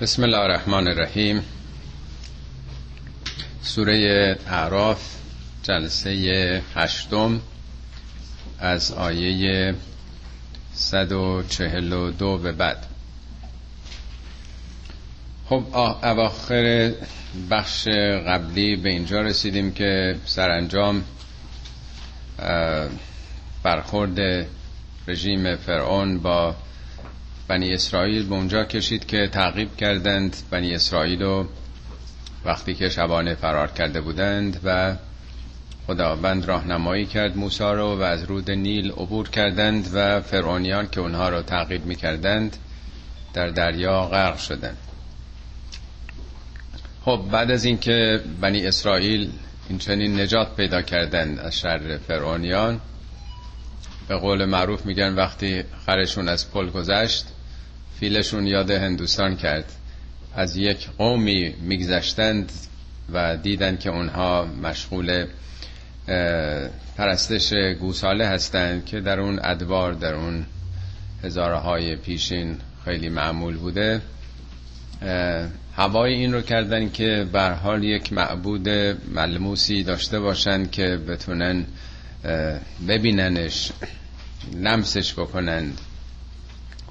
بسم الله الرحمن الرحیم. سوره اعراف جلسه هشتم از آیه 142 به بعد. خب اواخر بخش قبلی به اینجا رسیدیم که سرانجام برخورد رژیم فرعون با بنی اسرائیل به اونجا کشید که تعقیب کردند. بنی اسرائیل رو وقتی که شبانه فرار کرده بودند و خداوند راهنمایی کرد موسی رو و از رود نیل عبور کردند و فرعونیان که اونها رو تعقیب می‌کردند در دریا غرق شدند. خب بعد از اینکه بنی اسرائیل این چنین نجات پیدا کردند از شر فرعونیان به قول معروف میگن وقتی خرشون از پل گذشت فیلشون یاد هندوستان کرد. از یک قومی میگذشتند و دیدن که اونها مشغول پرستش گوساله هستند که در اون ادوار در اون هزاره های پیشین خیلی معمول بوده. هوای این رو کردن که بر حال یک معبود ملموسی داشته باشند که بتونن ببیننش لمسش بکنند.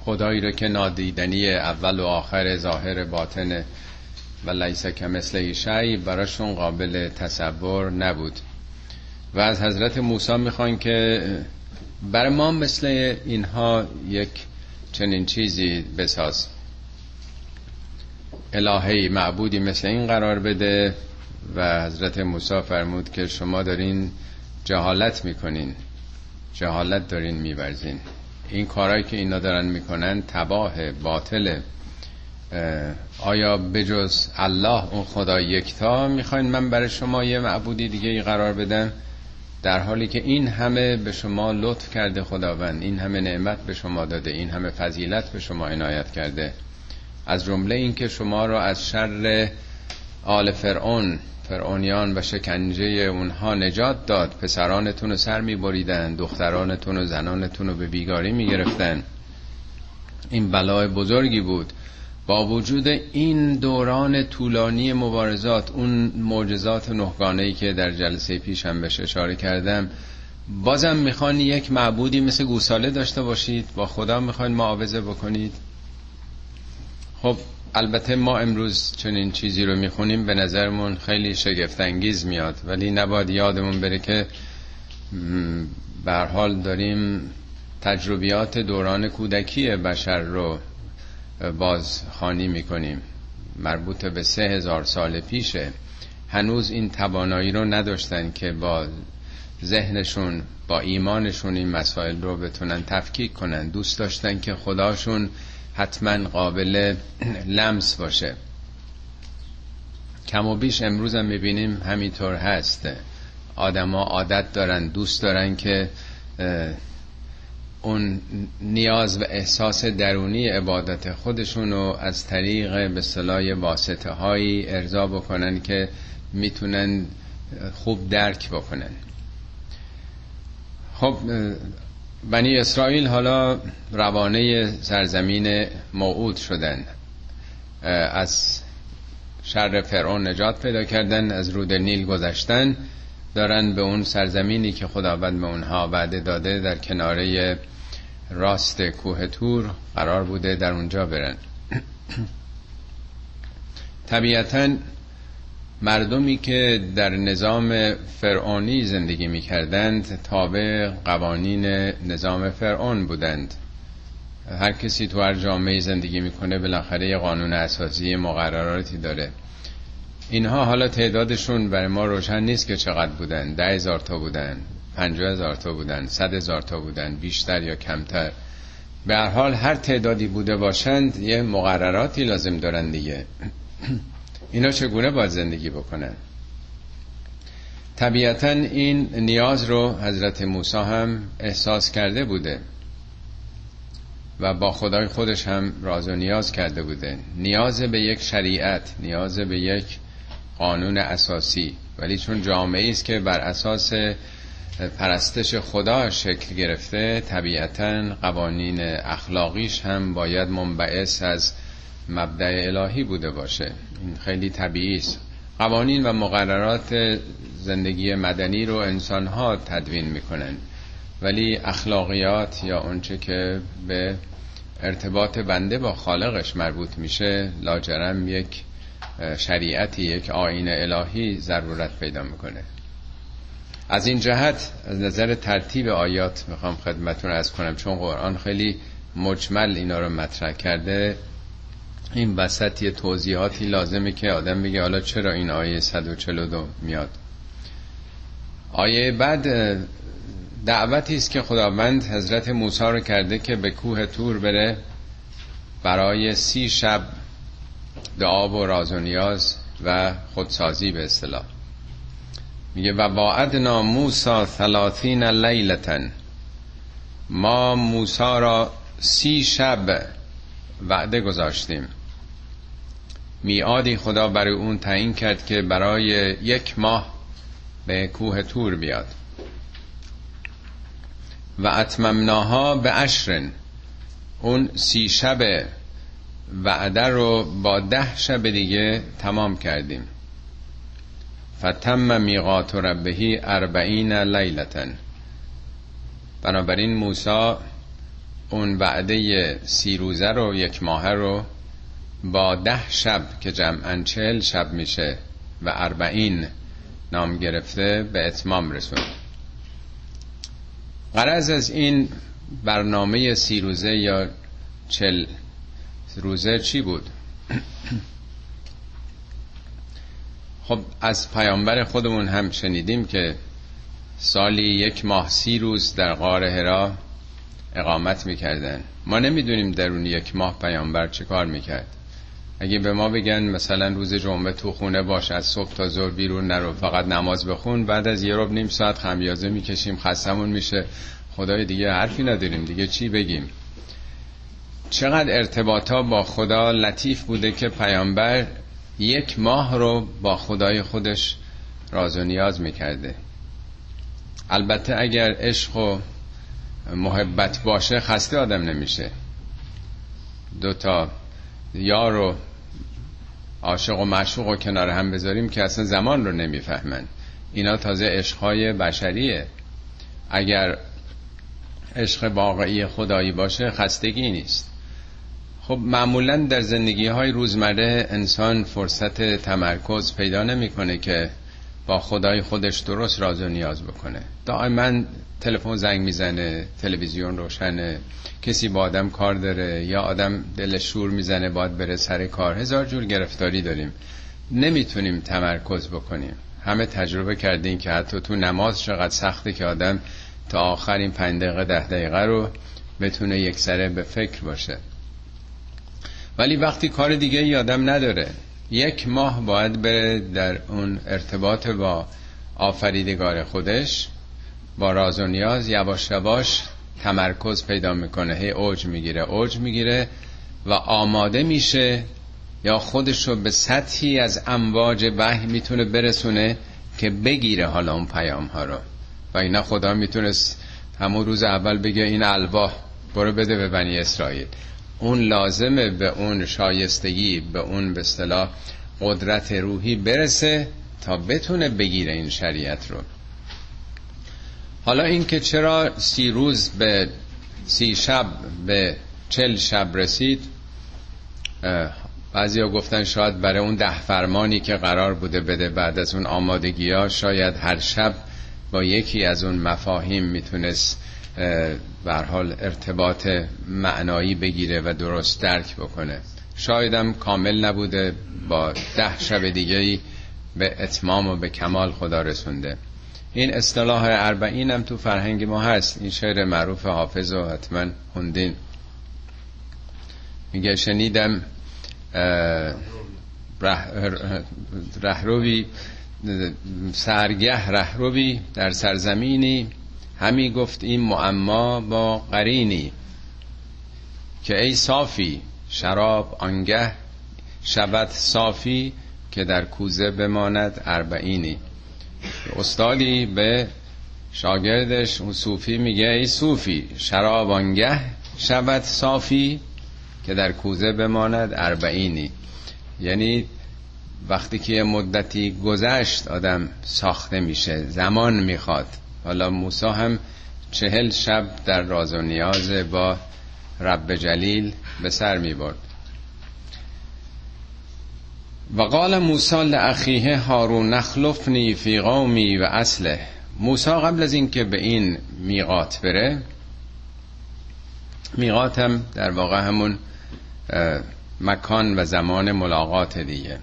خدایی رو که نادیدنی اول و آخر ظاهر باطن و لیس مثل شعی براشون قابل تصور نبود. و از حضرت موسی می‌خوان که بر ما مثل اینها یک چنین چیزی بساز. الهی معبودی مثل این قرار بده و حضرت موسی فرمود که شما دارین جهالت می‌کنین. جهالت دارین میورزین. این کارهایی که اینا دارن می‌کنن تباه باطله. آیا بجز الله اون خدا یکتا می‌خواین من برای شما یه معبودی دیگه ای قرار بدم؟ در حالی که این همه به شما لطف کرده خداوند این همه نعمت به شما داده این همه فضیلت به شما عنایت کرده. از جمله این که شما رو از شر آل فرعون فرعونیان و شکنجه اونها نجات داد. پسرانتون رو سر می بریدن دخترانتون و زنانتون رو به بیگاری می گرفتن این بلای بزرگی بود. با وجود این دوران طولانی مبارزات اون معجزات نهگانه که در جلسه پیش هم بهش اشاره کردم بازم می‌خوان یک معبودی مثل گوساله داشته باشید. با خدا می‌خواین معاوضه بکنید. خب البته ما امروز چنین چیزی رو می‌خونیم به نظرمون خیلی شگفتانگیز میاد. ولی نباید یادمون بره که به حال داریم تجربیات دوران کودکی بشر رو بازخانی می‌کنیم. مربوط به سه هزار سال پیشه. هنوز این توانایی رو نداشتن که با ذهنشون با ایمانشون این مسائل رو بتونن تفکیک کنن. دوست داشتن که خداشون حتما قابل لمس باشه. کم و بیش امروز هم می‌بینیم همینطور هست. آدما عادت دارن دوست دارن که اون نیاز و احساس درونی عبادت خودشون رو از طریق به صلاح واسطه هایی ارضا بکنن که می‌تونن خوب درک بکنن. خب بنی اسرائیل حالا روانه سرزمین موعود شدن. از شر فرعون نجات پیدا کردن از رود نیل گذشتن. دارن به اون سرزمینی که خداوند به اونها وعده داده در کناره راست کوه تور قرار بوده در اونجا برن. طبیعتا مردمی که در نظام فرعونی زندگی می کردند تابع قوانین نظام فرعون بودند. هر کسی تو هر جامعه زندگی می‌کنه بالاخره یه قانون اساسی مقرراتی داره. اینها حالا تعدادشون برای ما روشن نیست که چقدر بودن. ده هزار تا بودن پنجاه هزار تا بودن صد هزار تا بودن بیشتر یا کمتر. به هر حال هر تعدادی بوده باشند یه مقرراتی لازم دارن دیگه. اینا چگونه باید زندگی بکنن؟ طبیعتا این نیاز رو حضرت موسی هم احساس کرده بوده و با خدای خودش هم راز و نیاز کرده بوده. نیاز به یک شریعت نیاز به یک قانون اساسی. ولی چون جامعه است که بر اساس پرستش خدا شکل گرفته طبیعتا قوانین اخلاقیش هم باید منبعث از مبدع الهی بوده باشه. این خیلی طبیعی است. قوانین و مقررات زندگی مدنی رو انسان ها تدوین می‌کنن. ولی اخلاقیات یا اونچه که به ارتباط بنده با خالقش مربوط میشه لاجرم یک شریعتی یک آین الهی ضرورت پیدا می‌کنه. از این جهت از نظر ترتیب آیات می‌خوام خدمتون از کنم چون قرآن خیلی مجمل اینا رو مطرح کرده. این وسط یه توضیحاتی لازمه که آدم بگه حالا چرا این آیه 142 میاد. آیه بعد دعوتی است که خداوند حضرت موسی رو کرده که به کوه تور بره برای سی شب دعا و راز و نیاز و خودسازی به اصطلاح. میگه و وعدنا موسا ثلاثین لیلتن. ما موسا را سی شب وعده گذاشتیم. میادی خدا برای اون تعیین کرد که برای یک ماه به کوه تور بیاد. و اتممناها به اشرن اون سی شب وعده رو با ده شب دیگه تمام کردیم. فتم میقات ربهی اربعین لیلتن. بنابراین موسا اون وعده سی روزه رو یک ماه رو با ده شب که جمعا چهل شب میشه و اربعین نام گرفته به اتمام رسوند. قرض از این برنامه سی روزه یا چل روزه چی بود؟ خب از پیامبر خودمون هم شنیدیم که سالی یک ماه سی روز در غار هرا اقامت می‌کردن. ما نمی‌دونیم درون یک ماه پیامبر چه کار می‌کرد. اگه به ما بگن مثلا روز جمعه تو خونه باش از صبح تا ظهر بیرون نرو فقط نماز بخون بعد از یه رب نیم ساعت خمیازه می‌کشیم خستمون میشه. خدای دیگه حرفی نداریم دیگه چی بگیم؟ چقدر ارتباطا با خدا لطیف بوده که پیامبر یک ماه رو با خدای خودش راز و نیاز می‌کرده. البته اگر عشق و محبت باشه خسته آدم نمیشه. دوتا یار و عاشق و معشوق و کنار هم بذاریم که اصلا زمان رو نمی‌فهمن. اینا تازه عشقهای بشریه. اگر عشق واقعی خدایی باشه خستگی نیست. خب معمولا در زندگی های روزمره انسان فرصت تمرکز پیدا نمی‌کنه که با خدای خودش درست راز و نیاز بکنه. دائما تلفن زنگ می‌زنه تلویزیون روشنه کسی با آدم کار داره یا آدم دل شور می‌زنه باید بره سر کار. هزار جور گرفتاری داریم. نمی‌تونیم تمرکز بکنیم. همه تجربه کردیم که حتی تو نماز چقدر سخته که آدم تا آخرین پنج دقیقه ده دقیقه رو بتونه یک سره به فکر باشه. ولی وقتی کار دیگه یادم نداره. یک ماه باید بره در اون ارتباط با آفریدگار خودش با راز و نیاز یواش یواش تمرکز پیدا می‌کنه. هی اوج می‌گیره اوج می‌گیره و آماده میشه یا خودش رو به سطحی از امواج وحی می‌تونه برسونه که بگیره حالا اون پیام ها رو. و اینا خدا می‌تونست همون روز اول بگه این الواح برو بده به بنی اسرائیل. اون لازمه به اون شایستگی به اون به اصطلاح قدرت روحی برسه تا بتونه بگیره این شریعت رو. حالا اینکه چرا سی روز به سی شب به چل شب رسید بعضی ها گفتن شاید برای اون ده فرمانی که قرار بوده بده بعد از اون آمادگی ها شاید هر شب با یکی از اون مفاهیم می‌تونست حال ارتباط معنایی بگیره و درست درک بکنه. شایدم کامل نبوده با ده شب دیگه به اتمام و به کمال خدا رسونده. این اصطلاح اربعین هم تو فرهنگ ما هست. این شعر معروف حافظ و حتما خوندین. میگه شنیدم رهروی سرگه رهروی در سرزمینی همی گفت این معما با قرینی که ای صافی شراب آنگه شود صافی که در کوزه بماند اربعینی. استادی به شاگردش اون صوفی میگه ای صوفی شراب آنگه شود صافی که در کوزه بماند اربعینی. یعنی وقتی که مدتی گذشت آدم ساخته میشه زمان می‌خواد. حالا موسی هم چهل شب در راز و نیاز با رب جلیل به سر می برد. و قال موسی لاخیه هارون نخلفنی فی قومی و اصله. موسی قبل از اینکه به این میقات بره میقات هم در واقع همون مکان و زمان ملاقات دیگه.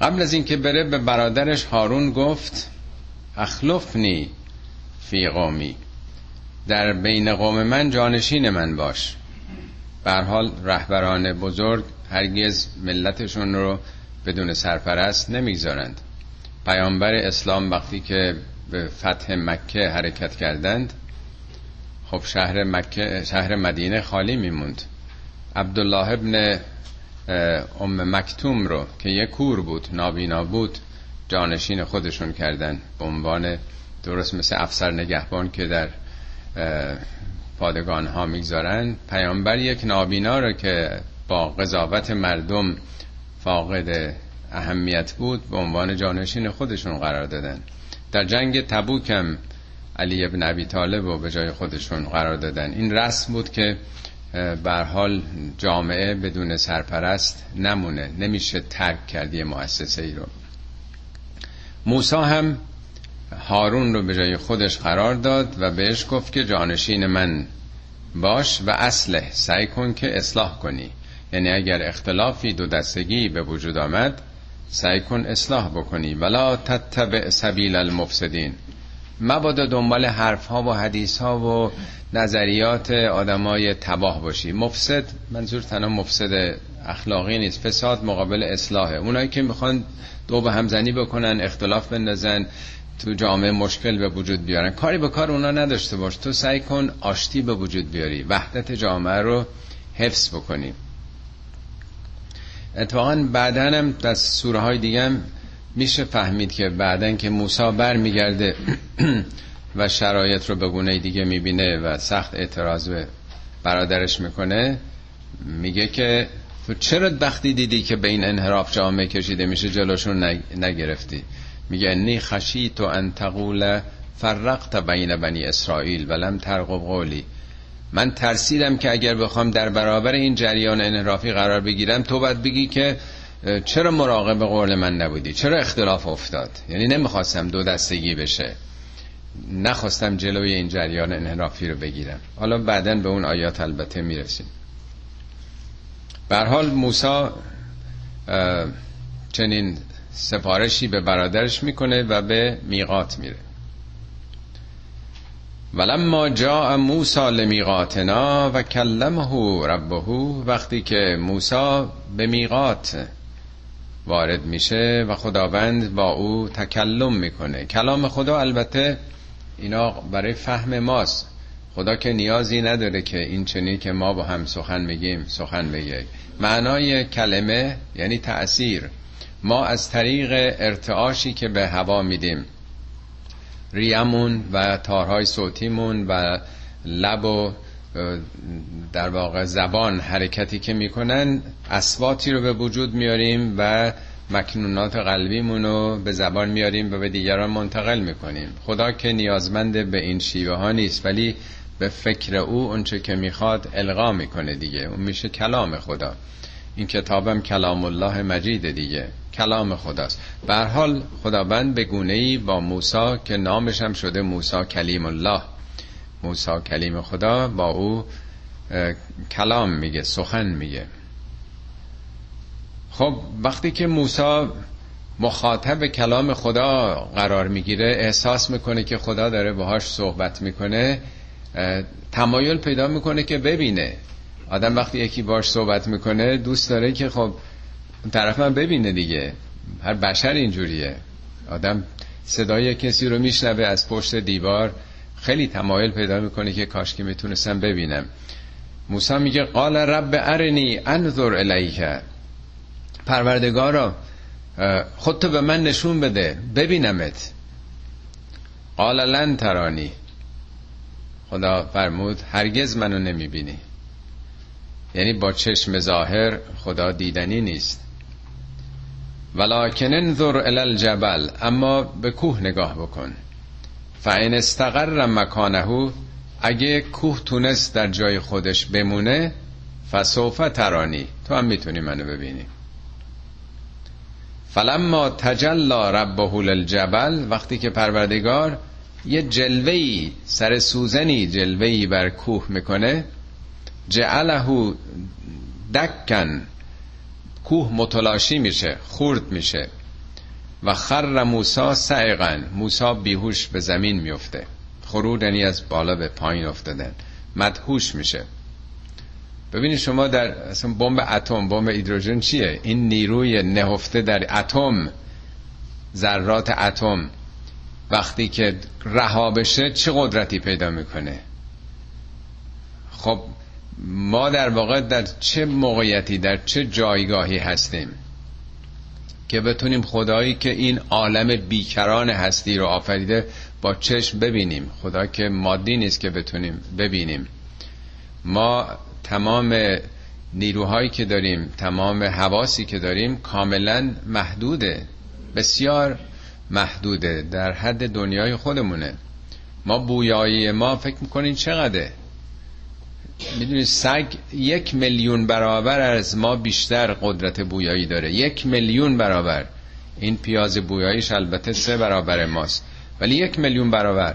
قبل از اینکه بره به برادرش هارون گفت اخلفنی فی قومی. در بین قوم من جانشین من باش. بر حال رهبران بزرگ هرگز ملتشون رو بدون سرپرست نمی‌گذارند. پیامبر اسلام وقتی که به فتح مکه حرکت کردند خب شهر مکه شهر مدینه خالی میموند. عبدالله ابن ام مکتوم رو که یه کور بود نابینا بود جانشین خودشون کردن. به عنوان درست مثل افسر نگهبان که در پادگان ها می‌گذارن. پیامبر یک نابینا رو که با قضاوت مردم فاقد اهمیت بود به عنوان جانشین خودشون قرار دادن. در جنگ تبوکم علی ابن ابی طالب رو به جای خودشون قرار دادن. این رسم بود که بر حال جامعه بدون سرپرست نمونه. نمیشه ترک کردی مؤسسه ای رو. موسی هم هارون رو به جای خودش قرار داد و بهش گفت که جانشین من باش و اصله سعی کن که اصلاح کنی. یعنی اگر اختلافی دو دستگی به وجود آمد سعی کن اصلاح بکنی. ولا تتبع سبیل المفسدین. مبادا دنبال حرف ها و حدیث ها و نظریات آدمای تباه باشی. مفسد منظور تنها مفسد اخلاقی نیست. فساد مقابل اصلاحه. اونایی که می‌خوان دو به همزنی بکنن اختلاف بندازن تو جامعه مشکل به وجود بیارن. کاری به کار اونا نداشته باش. تو سعی کن آشتی به وجود بیاری. وحدت جامعه رو حفظ بکنی. اتفاقا بعدا هم در سوره های دیگه هم میشه فهمید که بعدا که موسی بر میگرده و شرایط رو به گونه دیگه می‌بینه و سخت اعتراض به برادرش می‌کنه میگه که تو چرا وقتی دیدی که به این انحراف جامعه کشیده میشه جلوشون نگرفتی؟ میگه انی خشی تو ان تقول فرقت بین بنی اسرائیل ولم ترقب قولی. من ترسیدم که اگر بخوام در برابر این جریان انحرافی قرار بگیرم تو باید بگی که چرا مراقب قول من نبودی؟ چرا اختلاف افتاد؟ یعنی نمی‌خواستم دو دستگی بشه. نخواستم جلوی این جریان انحرافی رو بگیرم. حالا بعدا به اون آیات البته می‌رسیم. حال موسی چنین سفارشی به برادرش می‌کنه و به میقات میره. ولما جاء موسی لمیقاتنا و کلمه ربه وقتی که موسی به میقات وارد میشه و خداوند با او تکلم می‌کنه. کلام خدا البته اینا برای فهم ماست. خدا که نیازی نداره که این چنین که ما با هم سخن میگیم سخن بگه معنای کلمه یعنی تأثیر. ما از طریق ارتعاشی که به هوا میدیم. ریمون و تارهای صوتیمون و لب و در واقع زبان حرکتی که می‌کنن اسواتی رو به وجود میاریم و مکنونات قلبیمون رو به زبان میاریم و به دیگران منتقل می‌کنیم. خدا که نیازمند به این شیوه ها نیست ولی به فکر او اونچه که می‌خواد القا می‌کنه دیگه. اون میشه کلام خدا. این کتابم کلام الله مجید دیگه. کلام خداست. به حال خداوند به گونه ای با موسی که نامش هم شده موسی کلیم الله. موسی کلیم خدا با او کلام میگه سخن میگه. خب وقتی که موسی مخاطب کلام خدا قرار می‌گیره احساس می‌کنه که خدا داره باهاش صحبت می‌کنه تمایل پیدا می‌کنه که ببینه. آدم وقتی یکی باش صحبت می‌کنه دوست داره که خب طرف من ببینه دیگه. هر بشر اینجوریه. آدم صدای کسی رو میشنوه از پشت دیوار. خیلی تمایل پیدا می‌کنه که کاش که می‌تونستم ببینم. موسی میگه قال رب ارنی انظر الیک. پروردگارا خودتو به من نشون بده. ببینمت. قال لن ترانی. خدا فرمود هرگز منو نمی‌بینی. یعنی با چشم ظاهر خدا دیدنی نیست. ولکن انظر الی الجبل اما به کوه نگاه بکن. فان استقر مکانه اگه کوه تونست در جای خودش بمونه فسوف ترانی. تو هم می‌تونی منو ببینی. فلما تجلا ربه للجبل وقتی که پروردگار یه جلوهی سر سوزنی جلوهی بر کوه می‌کنه. جعله دکن. کوه متلاشی میشه خورد میشه. و خر موسا سعقن موسا بیهوش به زمین میفته خرود یعنی از بالا به پایین افتادن. مدهوش میشه. ببینید شما در اصلا بمب اتم بمب هیدروژن چیه؟ این نیروی نهفته در اتم ذرات اتم. وقتی که رها بشه چه قدرتی پیدا می‌کنه؟ خب ما در واقع در چه موقعیتی در چه جایگاهی هستیم که بتونیم خدایی که این عالم بیکران هستی رو آفریده با چشم ببینیم؟ خدا که مادی نیست که بتونیم ببینیم. ما تمام نیروهایی که داریم تمام حواسی که داریم کاملا محدوده. بسیار محدوده در حد دنیای خودمونه. ما بویایی ما فکر می‌کنین چقدره؟ می‌دونید سگ یک میلیون برابر از ما بیشتر قدرت بویایی داره. یک میلیون برابر. این پیاز بویاییش البته سه برابر ماست. ولی یک میلیون برابر.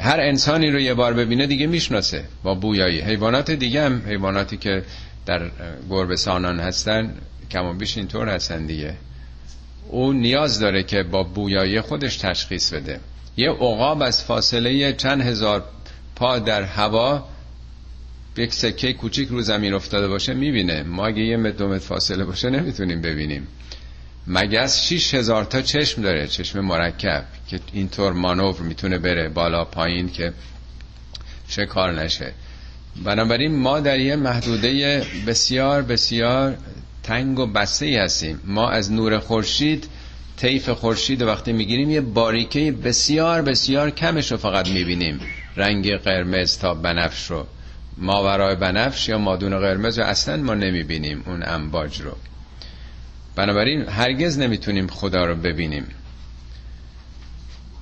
هر انسانی رو یه بار ببینه دیگه می‌شناسه با بویایی. حیوانات دیگه هم حیواناتی که در گربه سانان هستن کم و بیش اینطور هستن دیگه. او نیاز داره که با بویایی خودش تشخیص بده. یه عقاب از فاصله چند هزار پا در هوا یک سکه کوچیک رو زمین افتاده باشه می‌بینه. ما اگه یه متر متر فاصله باشه نمی‌تونیم ببینیم. مگس 6 هزار تا چشم داره چشم مرکب که اینطور مانور می‌تونه بره بالا پایین که شکار نشه. بنابراین ما در یه محدوده بسیار بسیار تنگ و بسته هستیم. ما از نور خورشید طیف خورشید وقتی می‌گیریم یه باریکه بسیار بسیار کمش رو فقط می‌بینیم. رنگ قرمز تا بنفش رو. ماورای بنفش یا مادون قرمز رو اصلا ما نمی‌بینیم اون امواج رو. بنابراین هرگز نمی‌تونیم خدا رو ببینیم.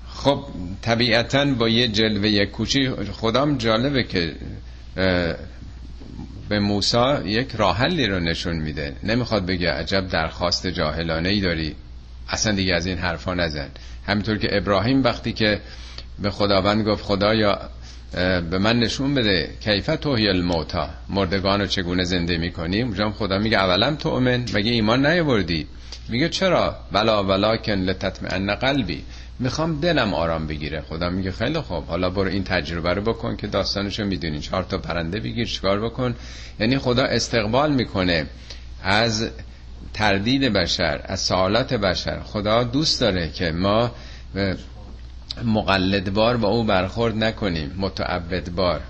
خب طبیعتا با یه جلوه کوچی خدام جالبه که به موسی یک راحلی رو نشون میده. نمی‌خواد بگه عجب درخواست جاهلانه ای داری. اصلا دیگه از این حرفا نزن. همینطور که ابراهیم وقتی که به خداوند گفت خدایا به من نشون بده کیفت توهی الموتا مردگان رو چگونه زنده می‌کنی اونجا خدا میگه اولم تؤمن؟ مگه ایمان نیاوردی؟ میگه چرا؟ ولا ولکن لتطمئن قلبی. می‌خوام دلم آرام بگیره. خدا میگه خیلی خوب. حالا برو این تجربه رو بکن که داستانشو می‌دونی. چهار تا پرنده بگیر چیکار بکن؟ یعنی خدا استقبال می‌کنه از تردید بشر از سوالات بشر. خدا دوست داره که ما مقلدبار با او برخورد نکنیم متعبدبار.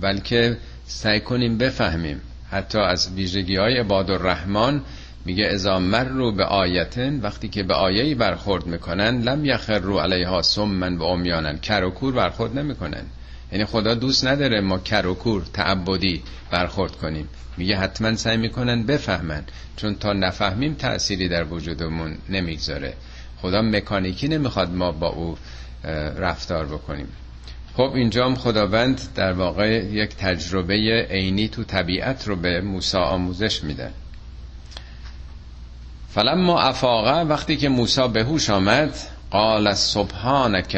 بلکه سعی کنیم بفهمیم. حتی از ویژگی های عباد الرحمن میگه ازا مر رو به آیتن وقتی که به آیهی برخورد می‌کنن لم یخر رو علیها سمن و امیانن کر و کور برخورد نمی‌کنن. یعنی خدا دوست نداره ما کر و کور تعبدی برخورد کنیم. میگه حتما سعی می‌کنن بفهمن چون تا نفهمیم تأثیری در وجودمون نمی‌گذاره. خدا مکانیکی نمی‌خواد ما با او رفتار بکنیم. خب اینجا هم خداوند در واقع یک تجربه عینی تو طبیعت رو به موسی آموزش میده. فلما افاقه وقتی که موسی به هوش آمد قال سبحانک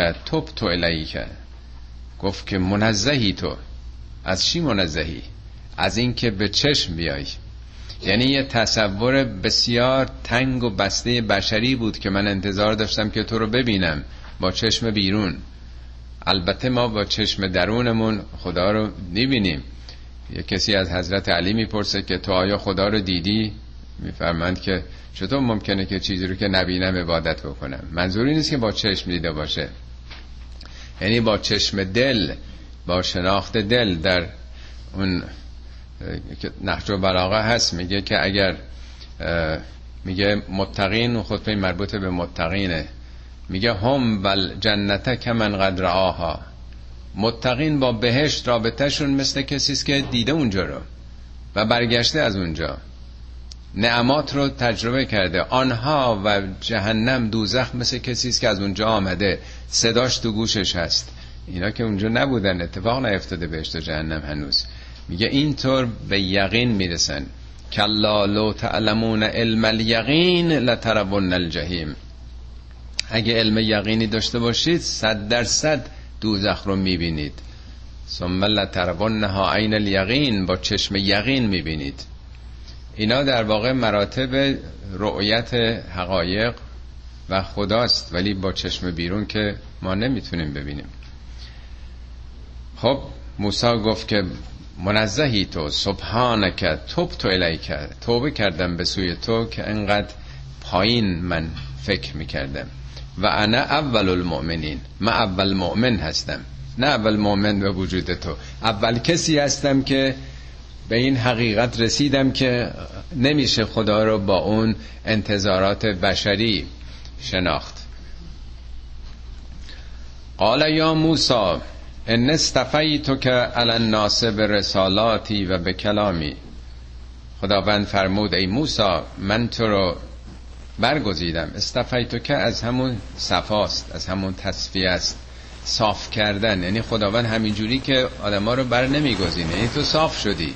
تو الیک. گفت که منزهی تو. از چی منزهی؟ از اینکه به چشم بیای. یعنی یه تصور بسیار تنگ و بسته بشری بود که من انتظار داشتم که تو رو ببینم با چشم بیرون. البته ما با چشم درونمون خدا رو نبینیم یه کسی از حضرت علی می‌پرسه که تو آیا خدا رو دیدی؟ میفرمند که چطور ممکنه که چیزی رو که نبینم عبادت بکنم؟ منظوری نیست که با چشم دیده باشه. یعنی با چشم دل با شناخت دل در اون نحج و بلاغه هست. میگه که اگر میگه متقین خطبه مربوط به متقینه. میگه هم ول جنته که من قدر آها متقین با بهشت رابطهشون مثل کسی که دیده اونجا رو و برگشته از اونجا. نعمات رو تجربه کرده. آنها و جهنم دوزخ مثل کسی است که از اونجا آمده. صداش تو گوشش هست. اینا که اونجا نبودن. اتفاق نیفتاده بهشت و جهنم هنوز. میگه اینطور به یقین می‌رسن. کلا لو تعلمون علم الیقین لترون الجحیم. اگه علم یقینی داشته باشید صد درصد دوزخ رو می‌بینید. ثم لترونها عین الیقین. با چشم یقین می‌بینید. اینا در واقع مراتب رؤیت حقایق و خداست ولی با چشم بیرون که ما نمی‌تونیم ببینیم. خب موسی گفت که منزهی تو سبحانک توب تو الیک توبه کردم به سوی تو که انقدر پایین من فکر می‌کردم. و انا اول المؤمنین من اول مؤمن هستم. نه اول مؤمن به وجود تو. اول کسی هستم که به این حقیقت رسیدم که نمیشه خدا رو با اون انتظارات بشری شناخت. قال یا موسی ان استفیتو که علی الناس به رسالاتی و به کلامی خداوند فرمود ای موسی من تو رو برگزیدم. استفیتو که از همون صفاست از همون تصفیه است. صاف کردن. یعنی خداوند همینجوری که آدما رو بر نمیگزینه. یعنی تو صاف شدی.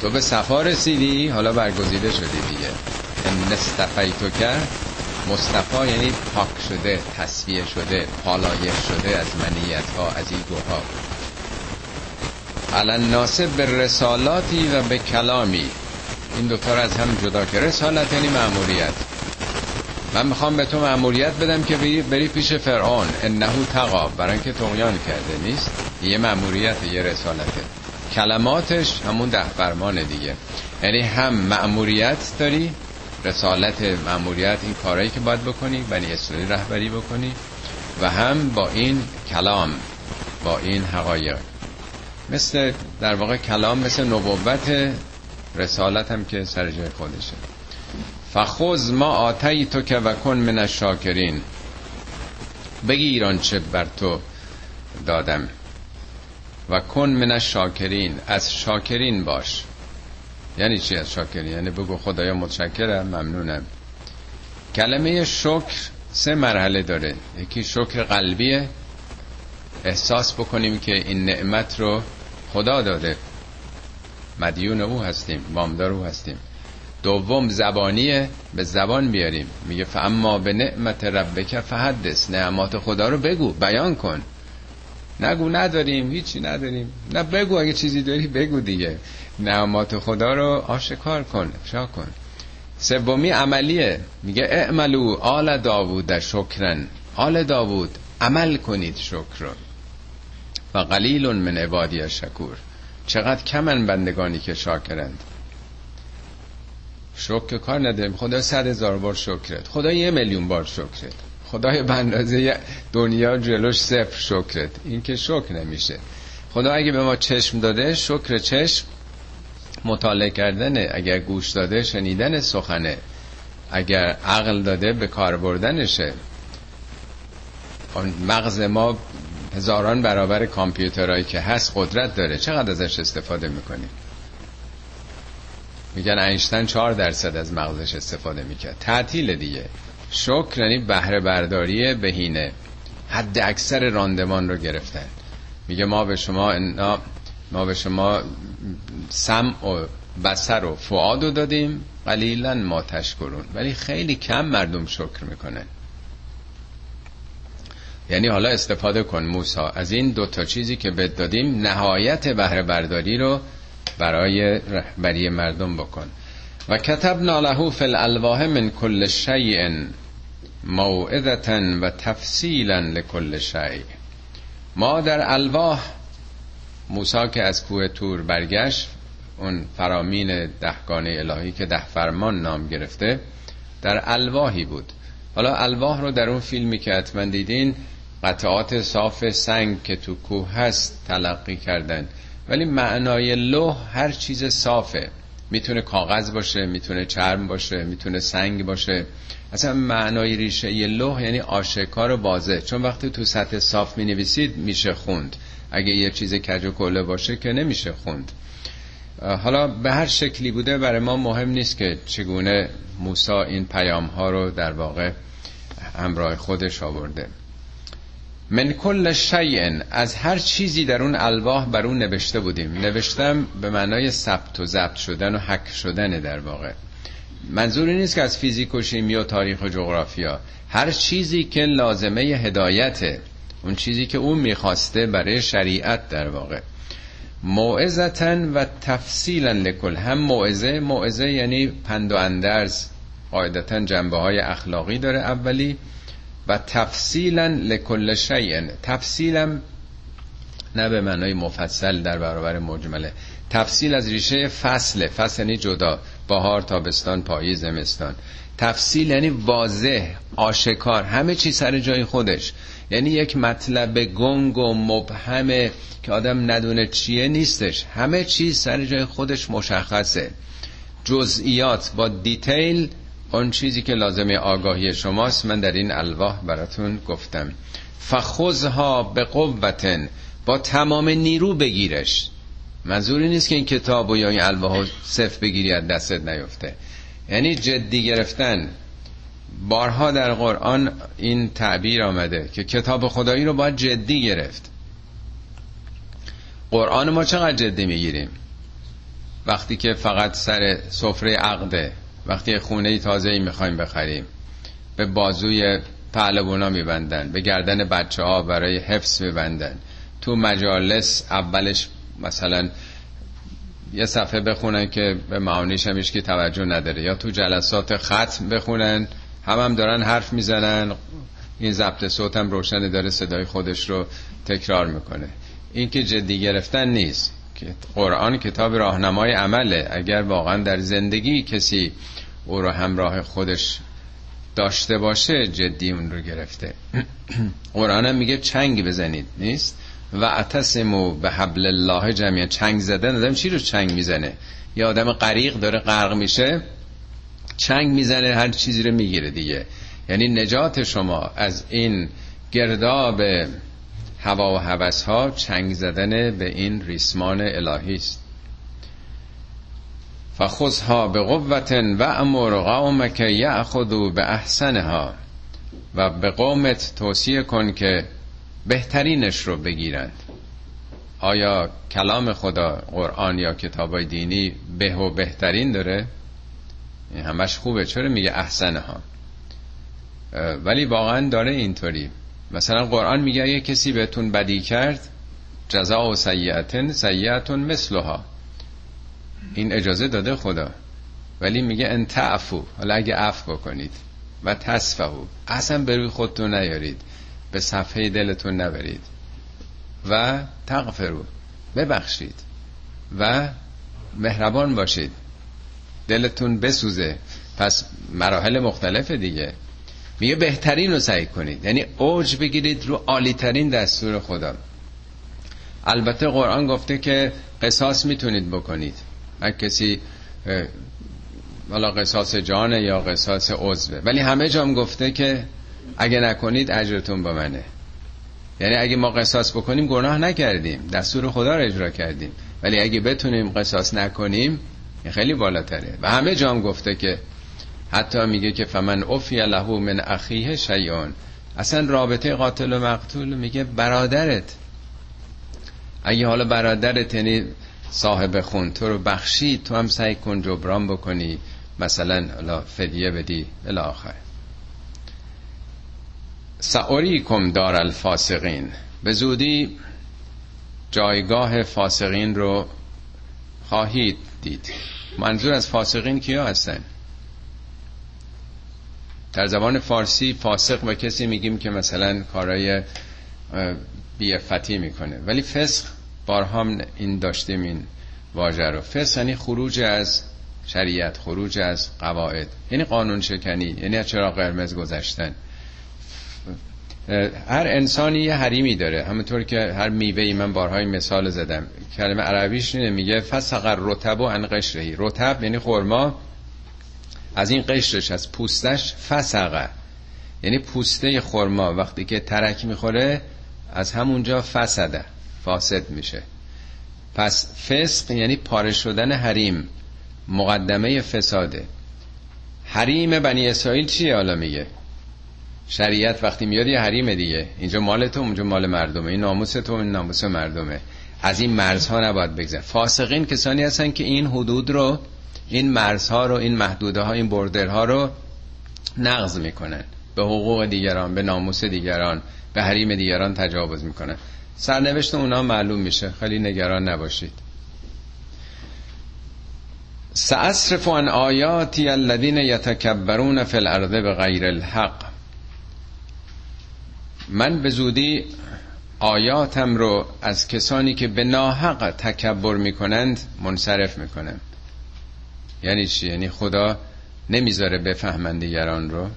تو به صفا رسیدی؟ حالا برگزیده شدی دیگه. ان استفیتو که مصطفی یعنی پاک شده تصفیه شده پالایش شده از منیت ها از ایگوها. علن ناسب به رسالاتی و به کلامی. این دوتا از هم جدا که رسالت یعنی معمولیت من می‌خوام به تو معمولیت بدم که بری, بری پیش فرعون. انهو تقا. برای اینکه تقیان کرده نیست؟ یه معمولیت یه رسالته. کلماتش همون ده فرمان دیگه. یعنی هم معمولیت داری رسالت معمولیت این کارهایی که باید بکنی بنی اسرائیل رهبری بکنی و هم با این کلام با این حقایق. مثل در واقع کلام مثل نبوت رسالت هم که سر جای خودشه. فخوز ما آتایی تو که وکن من الشاکرین. بگیر آنچه بر تو دادم. و کن من الشاکرین از شاکرین باش. یعنی چی از شاکرین؟ یعنی بگو خدایا متشکرم ممنونم. کلمه شکر سه مرحله داره. یکی شکر قلبیه. احساس بکنیم که این نعمت رو خدا داده. مدیون او هستیم وامدار او هستیم. دوم زبانیه به زبان بیاریم. میگه فاما به نعمت ربک فحدث. نعمات خدا رو بگو بیان کن. نگو نداریم هیچی نداریم. نه بگو اگه چیزی داری بگو دیگه. نعمات خدا رو آشکار کن افشا کن. سومی عملیه. میگه اعملو آل داوود شکرن. آل داوود عمل کنید شکر رو و قلیل من عبادی شکور. چقدر کمن بندگانی که شاکرند. شکر کار نداریم. خدا صد هزار بار شکرت. خدا یه میلیون بار شکرت. خدای به دنیا جلوش صفر شکرت. این که شکر نمیشه. خدا اگه به ما چشم داده شکر چشم مطالعه کردنه. اگر گوش داده شنیدن سخنه. اگر عقل داده به کار بردنشه. مغز ما هزاران برابر کامپیوترهایی که هست قدرت داره. چقدر ازش استفاده می‌کنیم؟ میگن اینشتن چهار درصد از مغزش استفاده می‌کرد. تعطیل دیگه. شکر یعنی بهره برداری بهینه. حد اکثر راندمان رو گرفتن. میگه ما به شما انا ما به شما سم و بسر و فعاد رو دادیم قلیلا ما تشکرون. ولی خیلی کم مردم شکر می‌کنن. یعنی حالا استفاده کن موسا از این دوتا چیزی که بد دادیم نهایت بهره برداری رو برای رهبری مردم بکن. و کتب له فی الالواح من کل شیء موعظتا و تفصیلا لکل شیء. ما در الواح موسی که از کوه تور برگشت اون فرامین دهگانه الهی که ده فرمان نام گرفته در الواحی بود. حالا الواح رو در اون فیلمی که حتما دیدین قطعات صاف سنگ که تو کوه هست تلقی کردن. ولی معنای لوح هر چیز صافه. می‌تونه کاغذ باشه می‌تونه چرم باشه می‌تونه سنگ باشه. اصلا معنای ریشه یه لوح یعنی آشکار و بازه. چون وقتی تو سطح صاف می نویسید میشه خوند. اگه یه چیز کج و کله باشه که نمیشه خوند. حالا به هر شکلی بوده برای ما مهم نیست که چگونه موسا این پیام ها رو در واقع همراه خودش آورده. من کل شیء از هر چیزی در اون الواح بر اون نوشته بودیم. نوشتم به معنای ثبت و ضبط شدن و حک شدن در واقع. منظوری نیست که از فیزیک و شیمی و تاریخ و جغرافیا. هر چیزی که لازمه هدایته اون چیزی که اون می‌خواسته برای شریعت در واقع. موعظتا و تفصیلا لکل. هم موعظه موعظه یعنی پند و اندرز. قاعدتا جنبه های اخلاقی داره اولی. و تفصیلا لکل شیء. تفصیلا نه به معنای مفصل در برابر مجمله. تفصیل از ریشه فصل فصل یعنی جدا. بهار تابستان پاییز زمستان. تفصیل یعنی واضح آشکار. همه چی سر جای خودش. یعنی یک مطلب گنگ و مبهمه که آدم ندونه چیه نیستش. همه چیز سر جای خودش مشخصه. جزئیات با دیتیل اون چیزی که لازمه آگاهی شماست من در این الواح براتون گفتم. فخوزها به قوتن با تمام نیرو بگیرش. منظوری نیست که این کتاب و یا این الواح صف بگیری از دستت نیفته. یعنی جدی گرفتن. بارها در قرآن این تعبیر آمده که کتاب خدایی رو باید جدی گرفت. قرآن ما چقدر جدی می‌گیریم؟ وقتی که فقط سر سفره عقده وقتی خونه تازه ای می‌خوایم بخریم به بازوی پهلوانا میبندن به گردن بچه ها برای حفظ میبندن. تو مجالس اولش مثلا یه صفحه بخونن که به معانیش هم که توجه نداره یا تو جلسات ختم بخونن هم هم دارن حرف می‌زنن این ضبط صوت هم روشن داره صدای خودش رو تکرار می‌کنه. این که جدی گرفتن نیست. که قرآن کتاب راهنمای عمله. اگر واقعا در زندگی کسی او رو همراه خودش داشته باشه جدی اون رو گرفته. قرآن هم میگه چنگ بزنید نیست؟ و اتسمو به حبل الله جمعه چنگ زدن آدم چی رو چنگ می‌زنه؟ یه آدم غریق داره غرق میشه چنگ می‌زنه هر چیزی رو می‌گیره دیگه. یعنی نجات شما از این گرداب هوا و هوس ها چنگ زدن به این ریسمان الهی است. فخذها به قوت و امر قومک یأخذوا به احسنها و به قومت توصیه کن که بهترینش رو بگیرند. آیا کلام خدا قرآن یا کتابای دینی به و بهترین داره؟ این همش خوبه. چرا میگه احسنه ها ولی واقعا داره اینطوری. مثلا قرآن میگه یه کسی بهتون بدی کرد جزا و سیعتن سیعتون مثلها. این اجازه داده خدا. ولی میگه ان تعفو حالا اگه عفو بکنید. و تصفهو اصلا به روی خودتون نیارید. به صفحه دلتون نبرید. و تغفرو. ببخشید. و مهربان باشید. دلتون بسوزه. پس مراحل مختلف دیگه. میگه بهترین رو سعی کنید. یعنی اوج بگیرید رو عالی ترین دستور خدا. البته قرآن گفته که قصاص می‌تونید بکنید. اگه کسی حالا قصاص جانه یا قصاص عضوه. ولی همه جام گفته که اگه نکنید اجرتون با منه. یعنی اگه ما قصاص بکنیم گناه نکردیم. دستور خدا رو اجرا کردیم. ولی اگه بتونیم قصاص نکنیم خیلی بالاتره. و همه جام گفته که حتی میگه که فمن افی له من اخیه شیعون اصلا رابطه قاتل و مقتول میگه برادرت. اگه حالا برادرت یعنی صاحب خون تو رو بخشی تو هم سعی کن جبران بکنی. مثلا فدیه بدی الاخر کم دار الفاسقین. به زودی جایگاه فاسقین رو خواهید دید. منظور از فاسقین کیا هستن؟ در زبان فارسی فاسق و کسی میگیم که مثلا کارای بیفتی می‌کنه. ولی فسق بارها این داشتیم این واژه رو. فسق یعنی خروج از شریعت خروج از قواعد. یعنی قانون شکنی یعنی چرا قرمز گذشتن. هر انسانی یه حریمی داره. همونطور که هر میوه من بارهای مثال زدم. کلمه عربیش اینه میگه فسقر رتب و ان قشرهی. رتب یعنی خورما از این قشرش از پوستش فسقه یعنی پوسته خورما وقتی که ترک می‌خوره از همونجا فسده. فاسد میشه. پس فسق یعنی پاره شدن حریم مقدمه فساده. حریم بنی اسرائیل چیه حالا میگه؟ شریعت وقتی میاد یه حریم دیگه. اینجا مال تو اونجا مال مردمه. این ناموس تو این ناموس مردمه. از این مرزها نباید بگذر فاسقین کسانی هستن که این حدود رو این مرزها رو این محدوده ها این بردرها رو نقض می‌کنن. به حقوق دیگران به ناموس دیگران به حریم دیگران تجاوز می‌کنن. سرنوشت اونا معلوم میشه. خیلی نگران نباشید. سأصرف عن آیاتی الذین یتکبرون فی الارض بغیر الحق. من به زودی آیاتم رو از کسانی که به ناحق تکبر می‌کنند منصرف می‌کنم. یعنی چی؟ یعنی خدا نمی‌ذاره بفهمند دیگران رو.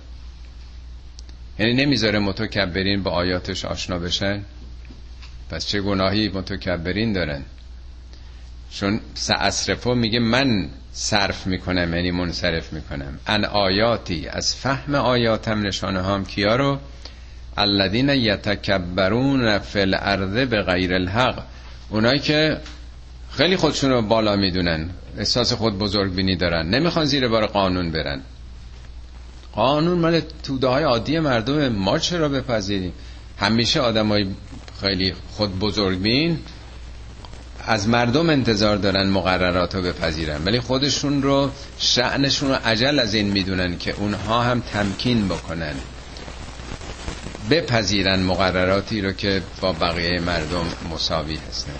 یعنی نمی‌ذاره متکبرین با آیاتش آشنا بشن. پس چه گناهی متکبرین دارن؟ چون سعصرفو میگه من صرف می‌کنم یعنی منصرف می‌کنم. ان آیاتی از فهم آیاتم نشانه هم کیا رو؟ الذین یتکبرون فی الارض به غیر الحق. اونایی که خیلی خودشون رو بالا می‌دونن احساس خود بزرگ بینی دارن نمی‌خوان زیر بار قانون برن. قانون مال توده های عادی مردم ما چرا بپذیریم؟ همیشه آدمای خیلی خود بزرگ بین از مردم انتظار دارن مقررات رو بپذیرن ولی خودشون رو شعنشون رو عجل از این می‌دونن که اونها هم تمکین بکنن بپذیرن مقرراتی رو که با بقیه مردم مساوی هستن.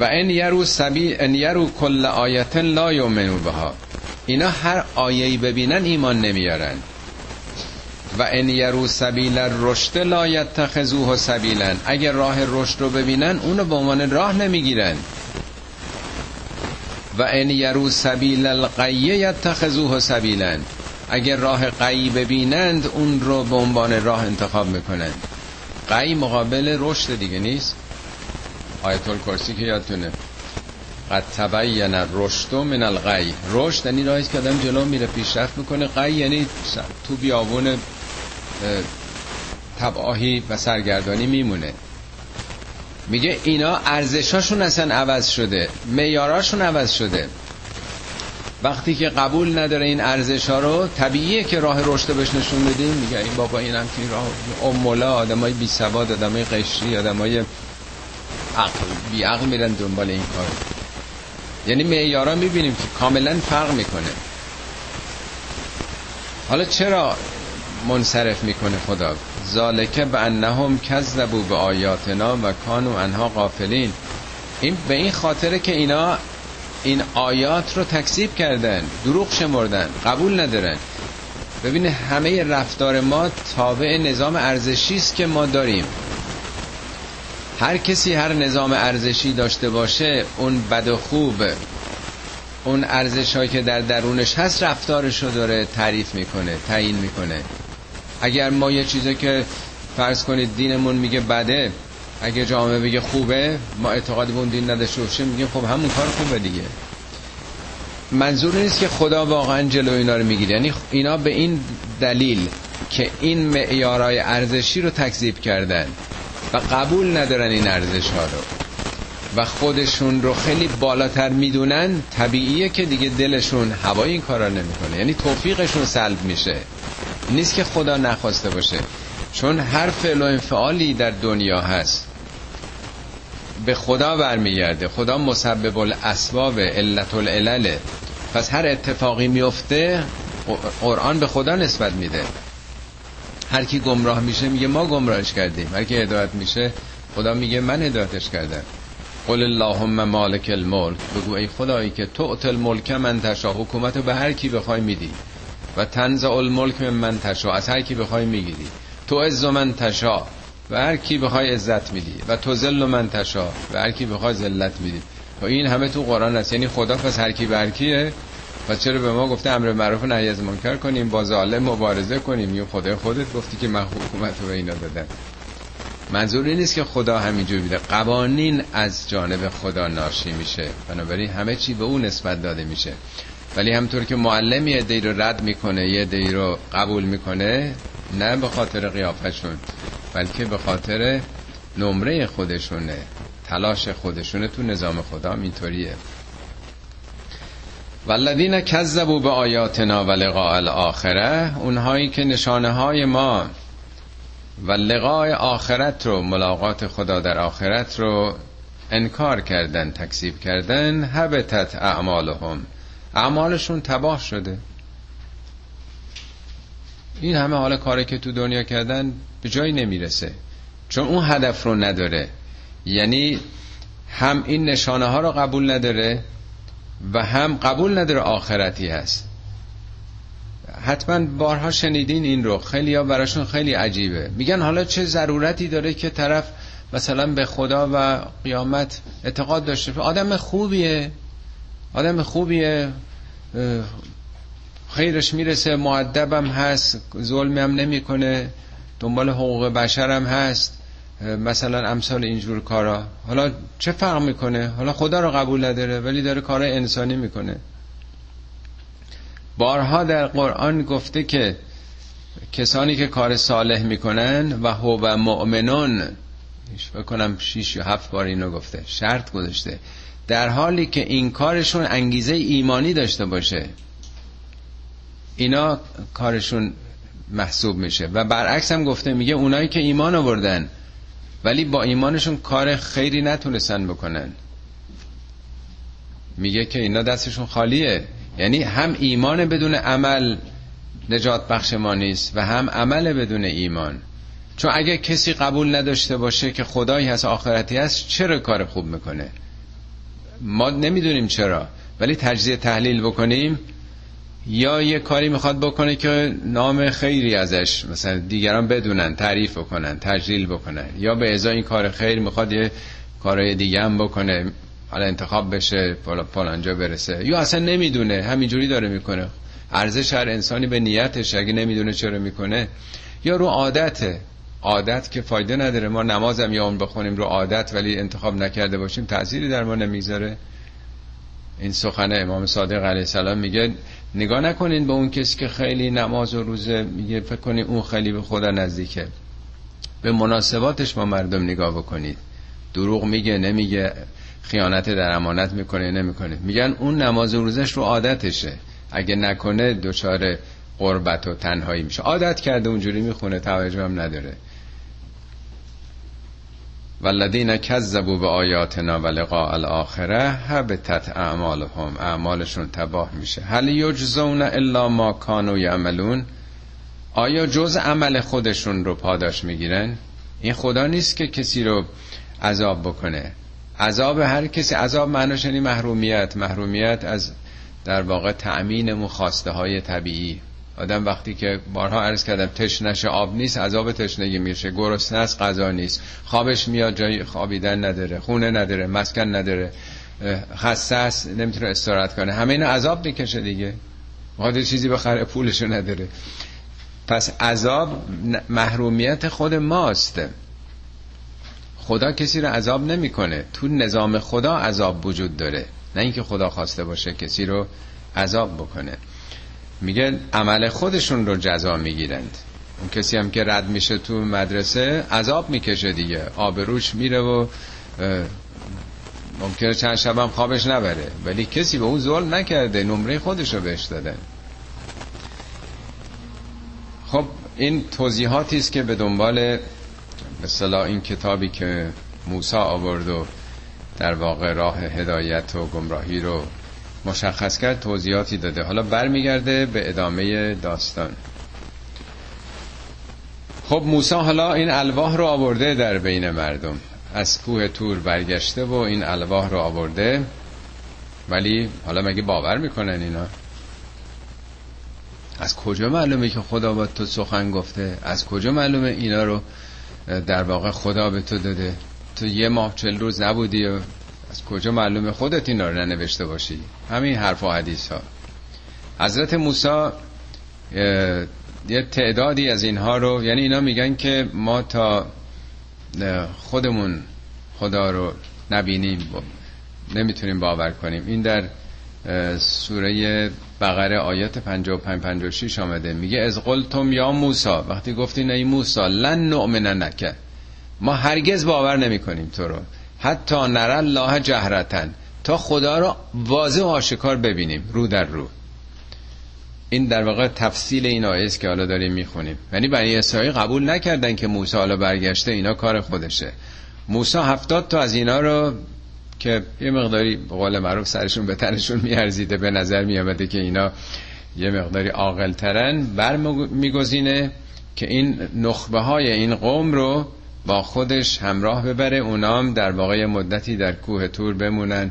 و ان یرو سبی ان یرو کل آیت لا یؤمنو بها. اینا هر آیه‌ای ببینن ایمان نمیارن. و ان یرو سبیل رشد لا یتخذوه سبیلا. اگر راه رشد رو ببینن اونو به عنوان راه نمی‌گیرن. و ان یرو سبیل القیه یتخذوه سبیلا. اگر راه قی ببینند اون رو به عنوان راه انتخاب می‌کنند. قی مقابل رشد دیگه نیست. آیت الکرسی که یادتونه. قد تبین رشد من القی. رشد یعنی راهی که آدم جلو میره پیشرفت می‌کنه. قی یعنی تو بیابون تباهی و سرگردانی میمونه. میگه اینا ارزشاشون اصلا عوض شده میاراشون عوض شده. وقتی که قبول نداره این ارزش ها رو طبیعیه که راه رشد بهش نشون بدیم. میگه این بابا این هم که راه امولا آدمای بی سواد آدمای قشری آدمای عقل بی عقل میرن دنبال این کار. یعنی معیارا می‌بینیم که کاملا فرق می‌کنه. حالا چرا منصرف می‌کنه خدا. ذالکه به انهم کذبوا به آیاتنا و کانو انها غافلین. این به این خاطره که اینا این آیات رو تکذیب کردن دروغ شمردن قبول ندارن. ببینه همه رفتار ما تابع نظام ارزشی است که ما داریم. هر کسی هر نظام ارزشی داشته باشه اون بد و خوب اون ارزش که در درونش هست رفتارش رو داره تعریف می‌کنه تعیین می‌کنه. اگر ما یه چیزی که فرض کنید دینمون میگه بده اگه جامعه بگه خوبه ما اعتقاد به اون دین نداشته باشیم میگیم خب همون کار خوبه دیگه. منظور نیست که خدا واقعا جلو اینا رو می‌گیره. یعنی اینا به این دلیل که این معیارهای ارزشی رو تکذیب کردن و قبول ندارن این ارزش ها رو و خودشون رو خیلی بالاتر می‌دونن طبیعیه که دیگه دلشون هوای این کارا نمی‌کنه. یعنی توفیقشون سلب میشه. نیست که خدا نخواسته باشه. چون هر فعل و انفعالی در دنیا هست به خدا برمیگرده. خدا مسبب الاسباب علت العلله پس هر اتفاقی میفته قرآن به خدا نسبت میده. هر کی گمراه میشه میگه ما گمراهش کردیم. هر کی هدایت میشه خدا میگه من هدایتش کردم. قل اللهم مالک الملک. بگو ای خدایی که تو الملک من تشا حکومت به هر کی بخوای میدی. و تنزع الملک من تشا از هر کی بخوای می‌گیری. تو عز من تشا و هر کی بخوای عزت میدی. و تو ذل من تشا و هر کی بخوای ذلت میدی. و این همه تو قرآن است. یعنی خدا پس هر کی بر کیه؟ و چرا به ما گفته امر معروف و نهی از منکر کنیم؟ با ظالم مبارزه کنیم. یا خدا خودت گفتی که من حکومت رو به اینا دادم. منظور این نیست که خدا همینجوری بیده قوانین از جانب خدا ناشی میشه. بنابراین همه چی به اون نسبت داده میشه. ولی همطور که معلم یه دی رو رد می‌کنه یه دی رو قبول می‌کنه نه به خاطر قیافتشون بلکه به خاطر نمره خودشونه تلاش خودشونه تو نظام خدا اینطوریه. والذین کذبوا به آیاتنا و لقاء الاخره اونهایی که نشانه های ما و لقاء آخرت رو ملاقات خدا در آخرت رو انکار کردن تکذیب کردن هبتت اعمالهم. اعمالشون تباه شده. این همه حال کاری که تو دنیا کردن به جایی نمی‌رسه. چون اون هدف رو نداره. یعنی هم این نشانه ها رو قبول نداره و هم قبول نداره آخرتی هست. حتما بارها شنیدین این رو. خیلی ها براشون خیلی عجیبه. میگن حالا چه ضرورتی داره که طرف مثلا به خدا و قیامت اعتقاد داشته آدم خوبیه. آدم خوبیه خیرش می‌رسه معدبم هست ظلمی هم نمی‌کنه دنبال حقوق بشرم هست مثلا امثال اینجور کارا. حالا چه فرق می‌کنه؟ حالا خدا رو قبول نداره ولی داره کار انسانی می‌کنه. بارها در قرآن گفته که کسانی که کار صالح می‌کنن و هو و مؤمنون بکنم شیش یا هفت بار اینو گفته شرط گذاشته. در حالی که این کارشون انگیزه ایمانی داشته باشه اینا کارشون محسوب میشه. و برعکس هم گفته میگه اونایی که ایمان آوردن ولی با ایمانشون کار خیری نتونستن بکنن. میگه که اینا دستشون خالیه. یعنی هم ایمان بدون عمل نجات بخش ما نیست و هم عمل بدون ایمان. چون اگه کسی قبول نداشته باشه که خدایی هست آخرتی هست چرا کار خوب می‌کنه؟ ما نمی‌دونیم چرا ولی تجزیه تحلیل بکنیم یا یه کاری می‌خواد بکنه که نام خیری ازش مثلا دیگران بدونن تعریف بکنن تجلیل بکنن یا به ازای این کار خیر می‌خواد یه کارهای دیگه هم بکنه حالا انتخاب بشه پلانجا برسه. یا اصلا نمی‌دونه همینجوری داره می‌کنه. ارزش هر انسانی به نیتش اگه نمی‌دونه چرا می‌کنه. یا رو عادته. عادت که فایده نداره. ما نمازم یا اون بخونیم رو عادت ولی انتخاب نکرده باشیم تأثیری در ما نمی‌ذاره این سخن امام صادق علیه السلام میگه نگاه نکنین به اون کسی که خیلی نماز و روزه میگه فکر کنید اون خیلی به خدا نزدیکه. به مناسباتش با مردم نگاه بکنید. دروغ میگه نمیگه. خیانت در امانت می‌کنه نمی‌کنه. میگن اون نماز و روزش رو عادتشه. اگه نکنه دچار قربت و تنهایی میشه. عادت کرده اونجوری می‌خونه توجه هم نداره. والذین کذبوا به آیاتنا و لقاء الاخره هبتت اعمالهم. اعمالشون تباه میشه. هل یجزون الا ما کانوا یعملون؟ آیا جز عمل خودشون رو پاداش می‌گیرن؟ این خدا نیست که کسی رو عذاب بکنه. عذاب هر کسی عذاب معناش یعنی محرومیت. محرومیت از در واقع تأمین مخواسته های طبیعی. آدم وقتی که بارها عرض کردم تشنش آب نیست عذاب تشنگی میشه. گرسنه است غذا نیست. خوابش میاد جای خوابیدن نداره خونه نداره مسکن نداره. خسته نمی‌تونه استراحت کنه. همه اینا عذاب می‌کشه دیگه. می‌خواد چیزی بخره پولشو نداره. پس عذاب محرومیت خود ماست. خدا کسی رو عذاب نمی‌کنه. تو نظام خدا عذاب وجود داره. نه اینکه خدا خواسته باشه کسی رو عذاب بکنه. میگه عمل خودشون رو جزا می‌گیرند. اون کسی هم که رد میشه تو مدرسه عذاب می‌کشه دیگه. آبروش میره و ممکنه چند شبم خوابش نبره. ولی کسی به اون ظلم نکرده. نمره خودش رو بهش داده خب این توضیحاتی است که به دنبال مثلا این کتابی که موسی آورد و در واقع راه هدایت و گمراهی رو مشخص کرد توضیحاتی داده. حالا برمیگرده به ادامه داستان. خب موسی حالا این الواح رو آورده در بین مردم. از کوه تور برگشته و این الواح رو آورده. ولی حالا مگه باور می‌کنن اینا؟ از کجا معلومه که خدا با تو سخن گفته؟ از کجا معلومه اینا رو در واقع خدا به تو داده؟ تو یه ماه چل روز نبودی و از کجا معلومه خودت اینا رو ننوشته باشی؟ همین حرف و حدیث ها حضرت موسی یه تعدادی از اینها رو یعنی اینا میگن که ما تا خودمون خدا رو نبینیم نمی‌تونیم باور کنیم. این در سوره بقره آیات 55 56 آمده. میگه از قلتم یا موسی وقتی گفتی ای موسی لن نؤمن نکه ما هرگز باور نمی کنیم تو رو. حتی نر الله جهرتن تا خدا رو واضح و آشکار ببینیم رو در رو. این در واقع تفصیل این آیه است که حالا داریم می‌خونیم. یعنی بنی اسرائیل قبول نکردن که موسی حالا برگشته اینا کار خودشه. موسی هفتاد تا از اینا رو که یه مقداری به قول معروف سرشون به تنشون میارزیده به نظر میامده که اینا یه مقداری عاقل بر میگزینه که این نخبه های این قوم رو با خودش همراه ببره. اونام در واقع مدتی در کوه تور بمونن.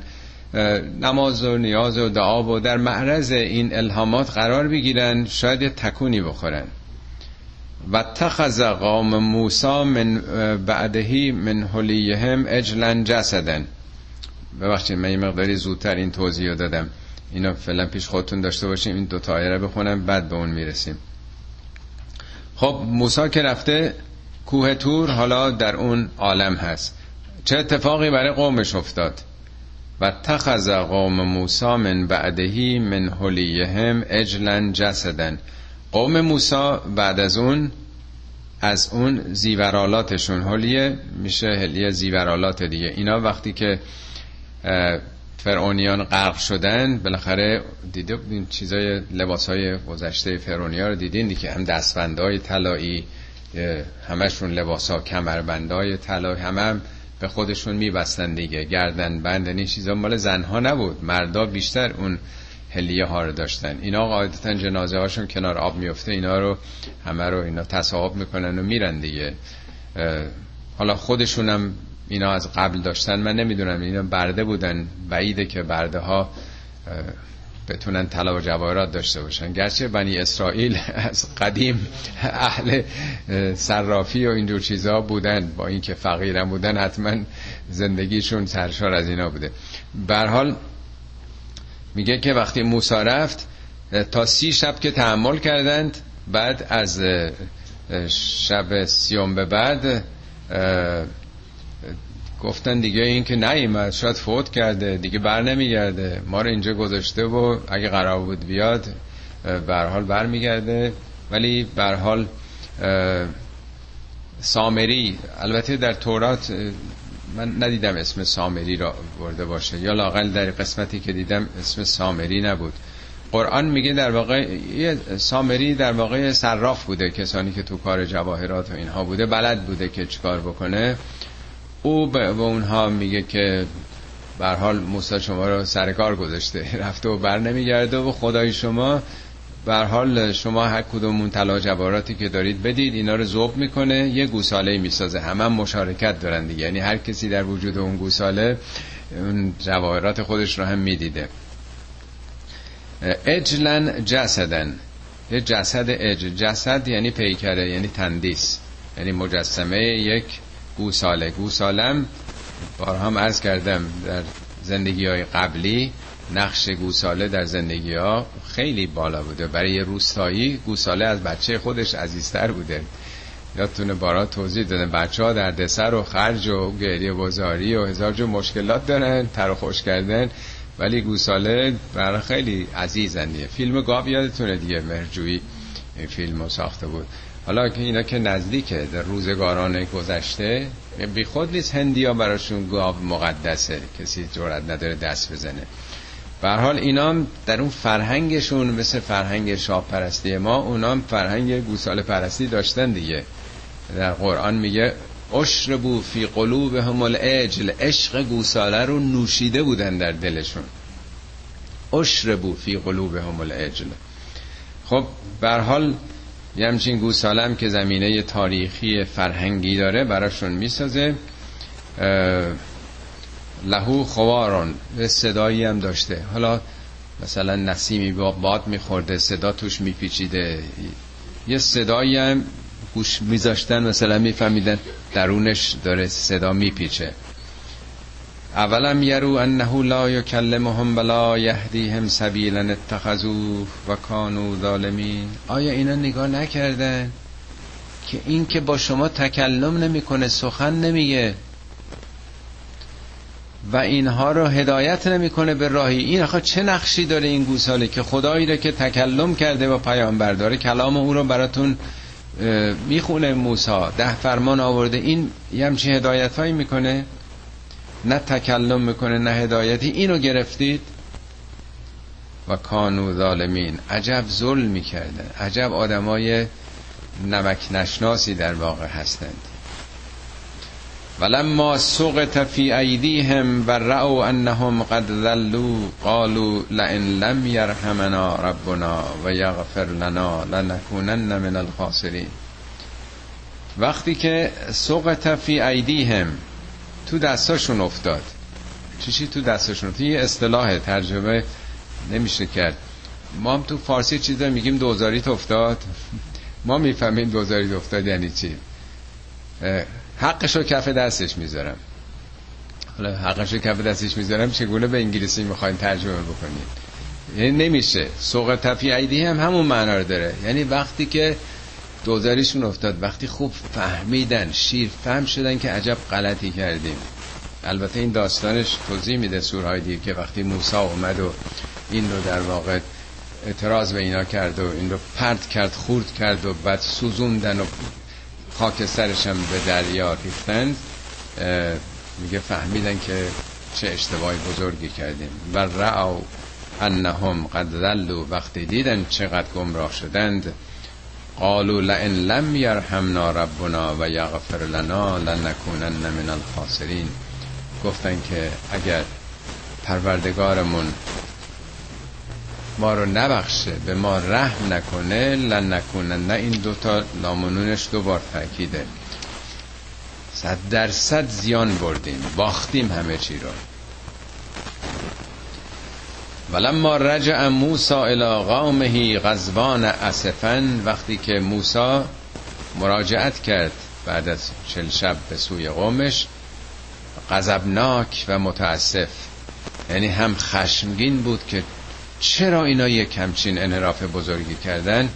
نماز و نیاز و دعا و در معرض این الهامات قرار بگیرن. شاید یه تکونی بخورن. و تخذ قوم موسا من بعدهی من حلیهم اجلن جسدن. ببخشید من یه مقداری زودتر این توضیح دادم. اینا فعلا پیش خودتون داشته باشیم. این دو تا آیه بخونم بعد به اون می‌رسیم. خب موسا که رفته کوه تور حالا در اون عالم هست. چه اتفاقی برای قومش افتاد؟ و تخذ قوم موسا من بعدهی من حلیهم اجلن جسدن. قوم موسا بعد از اون از اون زیورالاتشون. حلیه میشه حلیه زیورالات دیگه. اینا وقتی که فرعونیان غرق شدن بالاخره دیده این چیزای لباسای گذشته فرعونیا رو دیدین؟ که هم دستبندای طلایی همشون لباسا کمربندای همه هم به خودشون میبستن دیگه گردن بند این چیزا مال زنها نبود مردا بیشتر اون هلیه ها رو داشتن. اینا قاعدتا جنازه هاشون کنار آب میفته اینا رو همه رو اینا تصاحب می‌کنن و میرن دیگه. حالا خودشونم اینا از قبل داشتن من نمی‌دونم اینا برده بودن بعیده که برده ها بتونن طلا و جواهرات داشته باشن. گرچه بنی اسرائیل از قدیم اهل صرافی و اینجور چیزها بودن. با اینکه فقیرم بودن حتما زندگیشون سرشار از اینا بوده. حال میگه که وقتی موسی رفت تا سی شب که تحمل کردند بعد از شب سیوم به بعد گفتن دیگه این که نیومد شاید فوت کرده دیگه بر نمیگرده. ما رو اینجا گذاشته و اگه قرار بود بیاد برحال بر میگرده ولی برحال سامری البته در تورات من ندیدم اسم سامری را برده باشه. یا لاقل در قسمتی که دیدم اسم سامری نبود. قرآن میگه در واقع سامری در واقع صراف بوده کسانی که تو کار جواهرات و اینها بوده بلد بوده که چیکار بکنه. او به اونها میگه که بر حال موسی شما رو سر کار گذاشته. رفته و بر نمیگرده و خدای شما بر حال شما هر کدوم اون طلا جواراتی که دارید بدید اینا رو ذوب می‌کنه یه گوساله می‌سازه. همه هم مشارکت دارن دیگه. یعنی هر کسی در وجود اون گوساله اون جواهرات خودش رو هم می‌دیده. اجلن جسدن. یه جسد اج جسد یعنی پیکره یعنی تندیس. یعنی مجسمه یک گوساله گوسالم بار هم عرض کردم در زندگی های قبلی نقش گوساله در زندگی ها خیلی بالا بوده. برای روستایی گوساله از بچه خودش عزیزتر بوده. یادتونه بارا توضیح دادن بچه ها در دسر و خرج و گریه بزاری و هزار جو مشکلات دارن تر و خوش کردن. ولی گوساله برای خیلی عزیزن دیگه. فیلم گاب یادتونه دیگه مرجویی. این فیلم رو ساخته بود. حالا که اینا که نزدیکه در روزگاران گذشته بی خود نیست هندی ها براشون گاو مقدسه کسی جرات نداره دست بزنه. به حال اینا در اون فرهنگشون مثل فرهنگ شاه پرستی ما اونام فرهنگ گوساله پرستی داشتن دیگه. در قرآن میگه اشربو فی قلوبهم الاجل عشق گوساله رو نوشیده بودن در دلشون. اشربو فی قلوبهم الاجل خب به حال یه همچین گوسالم که زمینه تاریخی فرهنگی داره براشون می‌سازه لهو خوارون صدایی هم داشته. حالا مثلا نسیمی با باد میخورده صدا توش میپیچیده. یه صدایی هم گوش میذاشتن مثلا میفهمیدن درونش داره صدا میپیچه. اولم یرو انه لا یکلمهم ولا یهدیهم سبیلا اتخذوه و کانوا ظالمین آیا اینا نگاه نکردن که این که با شما تکلم نمی‌کنه سخن نمیگه؟ و اینها رو هدایت نمی‌کنه به راهی. این آخه چه نقشی داره این گوساله که خدایی رو که تکلم کرده و پیامبر داره کلام او رو براتون می‌خونه موسی. ده فرمان آورده. این یه همچین هدایت هایی می‌کنه؟ نه تکلم می‌کنه نه هدایتی. اینو گرفتید؟ و کانو ظالمین. عجب ظلم می‌کردن. عجب آدمای نمک نشناسی در واقع هستند. ولما سقط فی ایدیهم و رأوا انهم قد ذلوا قالوا لئن لم یرحمنا ربنا و یغفر لنا لنکونن من الخاسرین. وقتی که سقط فی ایدیهم تو دستاشون افتاد. چیشی تو دستاشون افتاد؟ یه اصطلاح ترجمه نمیشه کرد. ما هم تو فارسی چیزا میگیم دوزاریت افتاد. ما می‌فهمیم دوزاریت افتاد یعنی چی. حقشو کف دستش می‌ذارم. حالا حقشو کف دستش می‌ذارم چگونه به انگلیسی می‌خواین ترجمه بکنید یعنی نمیشه. سوق تفی عیدی هم همون معنا رو داره. یعنی وقتی که دوزاریشون افتاد. وقتی خوب فهمیدن شیر فهم شدن که عجب غلطی کردیم. البته این داستانش توضیح میده سورهای دیگه که وقتی موسی اومد و این رو در واقع اعتراض به اینا کرد و این رو پرد کرد خورد کرد و بعد سوزوندن و خاک سرش هم به دریا ریختند میگه فهمیدن که چه اشتباهی بزرگی کردیم. و رعو انهم قد ذلوا وقتی دیدن چقدر گمراه شدند قالوا لئن لم یرحمنا ربنا و یغفر لنا لنکونن من الخاسرین. گفتن که اگر پروردگارمون ما رو نبخشه به ما رحم نکنه لن نکنه نه این دوتا لامنونش دوبار تاکیده صد درصد زیان بردیم باختیم همه چی رو. ولما رجع موسی الى قومه غضبان اسفن وقتی که موسی مراجعت کرد بعد از چل شب به سوی قومش غضبناک و متاسف. یعنی هم خشمگین بود که چرا اینا یک همچین انحراف بزرگی کردن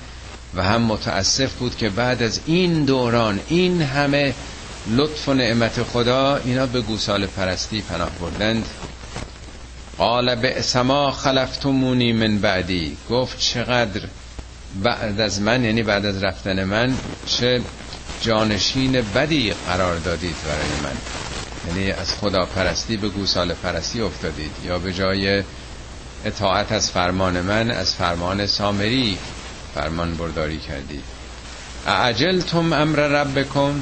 و هم متاسف بود که بعد از این دوران این همه لطف و نعمت خدا اینا به گوسال پرستی پناه بردند. قال به سما خلفتمونی من بعدی. گفت چقدر بعد از من یعنی بعد از رفتن من چه جانشین بدی قرار دادید برای من. یعنی از خدا پرستی به گوسال پرستی افتادید. یا به جای اطاعت از فرمان من از فرمان سامری فرمان برداری کردید اعجلتم امر ربکم؟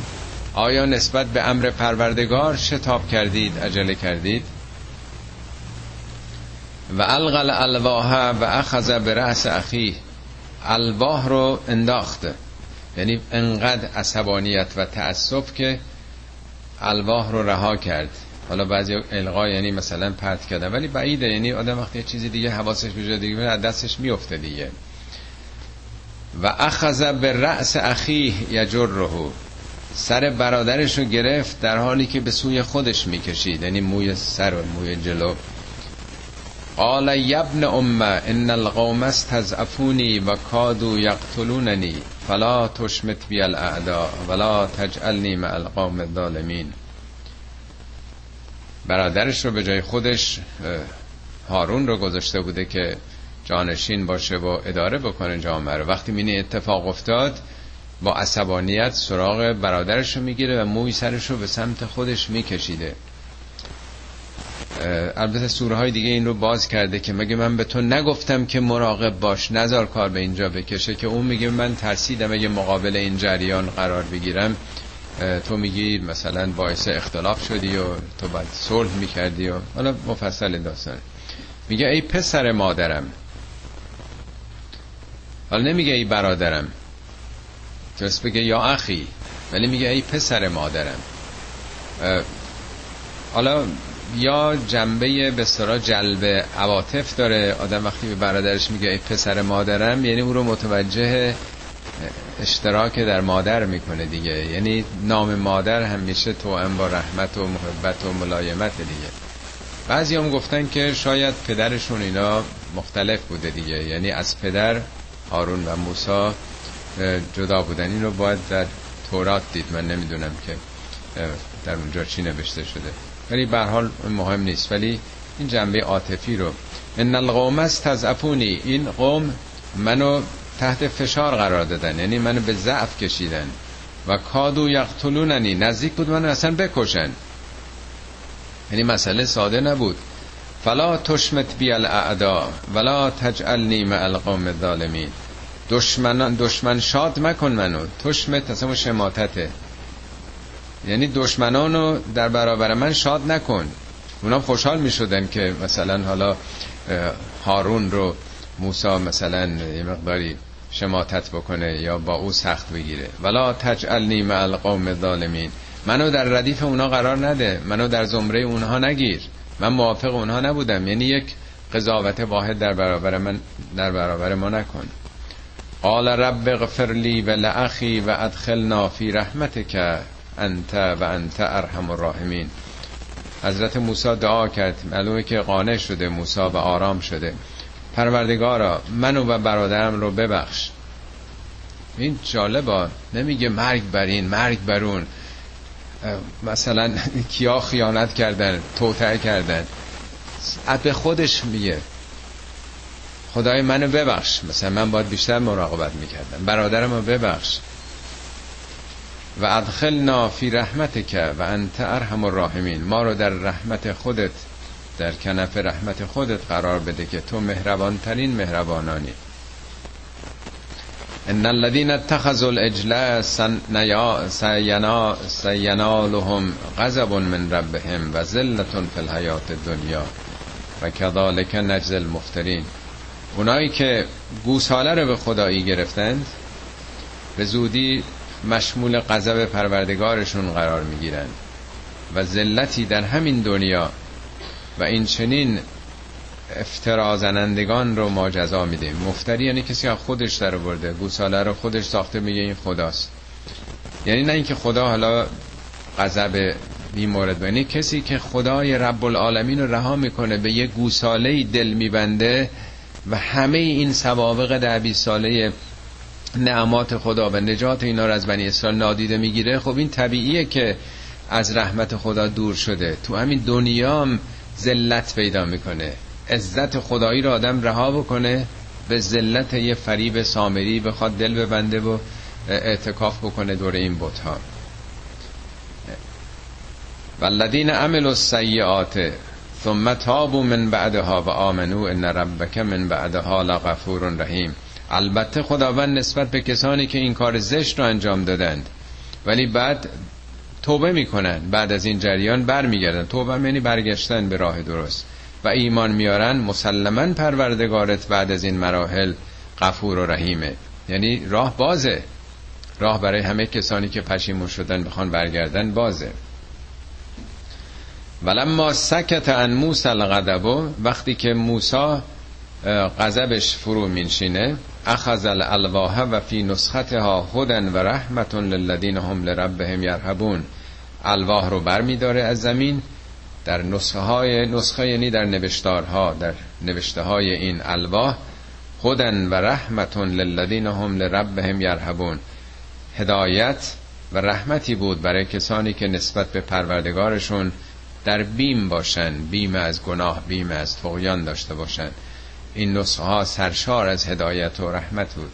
آیا نسبت به امر پروردگار شتاب کردید عجله کردید؟ و القل الواح و اخذ به رأس اخی. الواح رو انداخته. یعنی انقدر عصبانیت و تأسف که الواح رو رها کرد. حالا بعضی القا یعنی مثلا پرت کردن. ولی بعیده یعنی آدم وقتی چیزی دیگه حواسش به جای دیگه از دستش میفته دیگه. و اخذ به رأس اخیه یجره سر برادرش رو گرفت در حالی که به سوی خودش می‌کشید. یعنی موی سر و موی جلو. قال یبن ام ان القوم استضعفونی و کادو یقتلوننی فلا تشمت بی الاعدا ولا تجعلنی مع القوم الظالمین برادرش رو به جای خودش هارون رو گذاشته بوده که جانشین باشه و اداره بکنه جامعه رو. وقتی مینه اتفاق افتاد با عصبانیت سراغ برادرش رو می‌گیره و موی سرش رو به سمت خودش میکشیده. البته سوره های دیگه این رو باز کرده که مگه من به تو نگفتم که مراقب باش؟ نزار کار به اینجا بکشه که اون میگه من ترسیدم اگه مقابل این جریان قرار بگیرم. تو میگی مثلا باعث اختلاف شدی و تو باید صلح می‌کردی و حالا مفصل داستان. میگه ای پسر مادرم. حالا نمیگه ای برادرم. درست بگه یا اخی. ولی میگه ای پسر مادرم. حالا یا جنبه به سرا جلب عواطف داره؟ آدم وقتی به برادرش میگه ای پسر مادرم یعنی او رو متوجه اشتراک در مادر می‌کنه دیگه. یعنی نام مادر همیشه تو با رحمت و محبت و ملایمت دیگه. بعضی هم گفتن که شاید پدرشون اینا مختلف بوده دیگه. یعنی از پدر هارون و موسا جدا بودن. این رو باید در تورات دید. من نمی‌دونم که در اونجا چی نوشته شده. ولی به حال مهم نیست. ولی این جنبه عاطفی رو. ان القوم استضعفونی. این قوم منو تحت فشار قرار دادن. یعنی منو به ضعف کشیدن. و کادو یقتلوننی. نزدیک بود منو اصلا بکشن. یعنی مسئله ساده نبود. فلا تشمت بی الاعدا ولا تجعلنی مع القوم الظالمین. دشمن دشمن شاد مکن منو. تشمت اصلا شماتته. یعنی دشمنانو در برابر من شاد نکن. اونا خوشحال می شدن که مثلا حالا هارون رو موسا مثلا یه مقداری شماتت بکنه یا با او سخت بگیره. ولا تجعلنی مع القوم الظالمین. منو در ردیف اونا قرار نده. منو در زمره اونها نگیر. من موافق اونها نبودم. یعنی یک قضاوت واحد در برابر من در برابر ما نکن. قال رب اغفر لی و لأخی و ادخلنا فی رحمتک. انت و انت ارحم الراحمین. حضرت موسی دعا کرد. معلومه که قانع شده موسی و آرام شده. پروردگارا منو و برادرم رو ببخش. این جالبا نمیگه مرگ برین مرگ برون مثلا کیا خیانت کردن توتعه کردن. به خودش میگه. خدای منو ببخش. مثلا من باید بیشتر مراقبت می‌کردم. برادرم رو ببخش. و ادخلنا فی رحمتک و انت ارحم الراحمین. ما رو در رحمت خودت در کنف رحمت خودت قرار بده که تو مهربان ترین مهربانانی. ان الذين اتخذوا العجل سینالهم غضب من ربهم و ذلت فی الحیات الدنیا و کذالک نجز المفترین. اونایی که گوساله رو به خدایی گرفتند به زودی مشمول غضب پروردگارشون قرار می‌گیرند و ذلتی در همین دنیا و این چنین افترا زنندگان رو ما جزا میدیم. مفتری یعنی کسی که خودش در برده گوساله رو خودش ساخته میگه این خداست. یعنی نه اینکه خدا حالا غضب بی مورد یعنی کسی که خدای رب العالمین رو رها می‌کنه به یه گوساله دل میبنده و همه این سوابق در 20 ساله نعمات خدا و نجات اینا رو از بنی اسرائیل نادیده می‌گیره. خب این طبیعیه که از رحمت خدا دور شده. تو همین دنیام ذلت پیدا می‌کنه. عزت خدایی رو آدم رها بکنه به ذلت یه فریب سامری بخواد دل ببنده و اعتکاف بکنه دور این بت ها والذین عملوا السیئات ثم تابوا من بعدها و آمنوا ان ربک من بعدها لغفور رحیم. البته خداوند نسبت به کسانی که این کار زشت رو انجام دادند. ولی بعد توبه می‌کنن. بعد از این جریان برمیگردن. توبه یعنی برگشتن به راه درست. و ایمان میارن مسلما پروردگارت بعد از این مراحل غفور و رحیمه. یعنی راه بازه. راه برای همه کسانی که پشیمون شدن بخوان برگردن بازه. ولما سکت ان موسی الغضب وقتی که موسی غضبش فرو مینشینه اخذ الالواح و فی نسختها هدن و رحمت للذین هم لربهم یرهبون. الواح رو بر از زمین در نسخه های نسخه یعنی در نوشتارها در نوشته های این الواح. هدن و رحمت للذین هم لربهم یرهبون. هدایت و رحمتی بود برای کسانی که نسبت به پروردگارشون در بیم باشن بیم از گناه بیم از تغیان داشته باشن. این نسخه ها سرشار از هدایت و رحمت بود.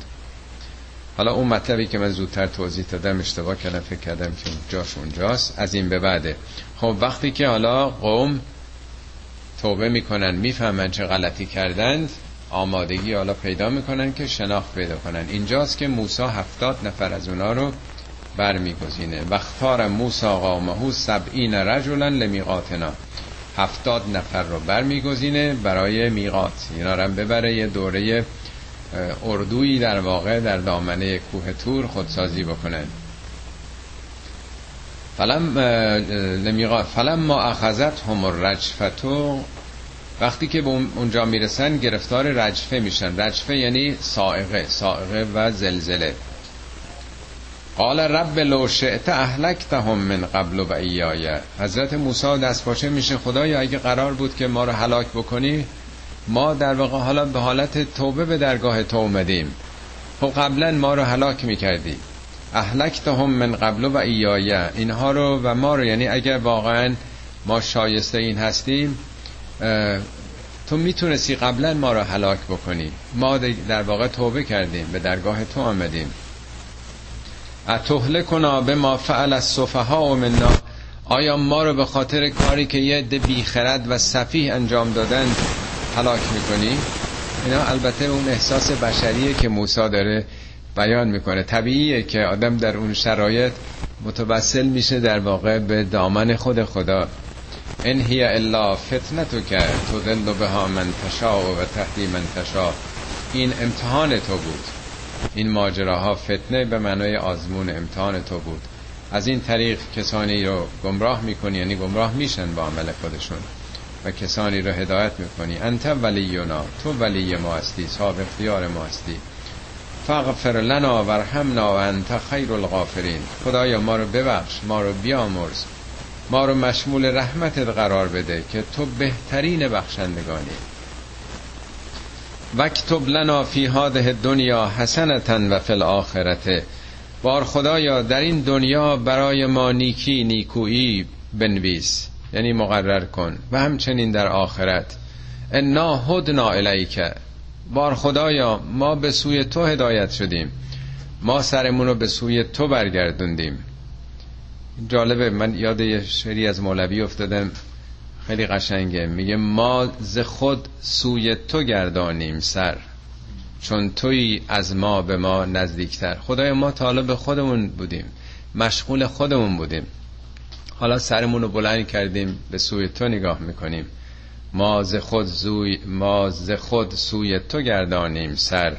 حالا اون مطلبی که من زودتر توضیح دادم اشتباه کردم فکر کردم که جاش اونجاست. از این به بعده خب وقتی که حالا قوم توبه می‌کنن می‌فهمن چه غلطی کردند آمادگی حالا پیدا می‌کنن که شناخت پیدا کنن. اینجاست که موسی هفتاد نفر از اونا رو برمیگزینه. وقتار موسی قامهو سبعین رجلا لمیقاتنا. هفتاد نفر رو برمیگزینه برای میقات. اینا رو ببره یه دوره اردویی در واقع در دامنه کوه تور خودسازی بکنن فلم فلم ما اخذت هم رجفتو وقتی که به اونجا می‌رسن گرفتار رجفه میشن. رجفه یعنی سائقه سائقه و زلزله. قال رب لو شئت اهلکتهم من قبل و ایایه حضرت موسی دست پاچه میشه. خدایا اگه قرار بود که ما رو هلاک بکنی ما در واقع حالا به حالت توبه به درگاه تو اومدیم. خب قبلا ما رو هلاک می‌کردی. اهلکتهم من قبل و ایایه اینها رو و ما رو یعنی اگر واقعا ما شایسته این هستیم تو می‌تونستی قبلا ما رو هلاک بکنی. ما در واقع توبه کردیم به درگاه تو آمدیم. اتهلکنا به ما فعل از صفحه و منا. آیا ما رو به خاطر کاری که یه عده بیخرد و صفیح انجام دادن هلاک می‌کنی؟ اینا البته اون احساس بشریه که موسی داره بیان می‌کنه. طبیعیه که آدم در اون شرایط متوسل میشه در واقع به دامن خود خدا. ان هی الا فتنتو که تدل بها من تشا و تهدی من تشا این امتحان تو بود. این ماجراها فتنه به معنای آزمون امتحان تو بود. از این طریق کسانی رو گمراه می‌کنی یعنی گمراه میشن با عمل خودشون و کسانی رو هدایت می‌کنی. انت ولیونا تو ولی ما هستی صاحب اختیار ما هستی. فغفر لنا ورحمنا و انت خیر الغافرین. خدایا ما رو ببخش ما رو بیامرز. ما رو مشمول رحمتت قرار بده که تو بهترین بخشندگانی. وکتب لنا فی هاده دنیا حسنتا و فی الاخرته بار خدایا در این دنیا برای ما نیکی نیکویی بنویس یعنی مقرر کن. و همچنین در آخرت. انا هدنا الیک. بار خدایا ما به سوی تو هدایت شدیم. ما سرمون رو به سوی تو برگردوندیم. جالبه من یاد یه شعری از مولوی افتادم. خیلی قشنگه. میگه ما ز خود سوی تو گردانیم سر چون توی از ما به ما نزدیکتر. خدای ما تا به خودمون بودیم مشغول خودمون بودیم. حالا سرمون رو بلند کردیم به سوی تو نگاه می‌کنیم. ما ز خود زوی ما ز خود سوی تو گردانیم سر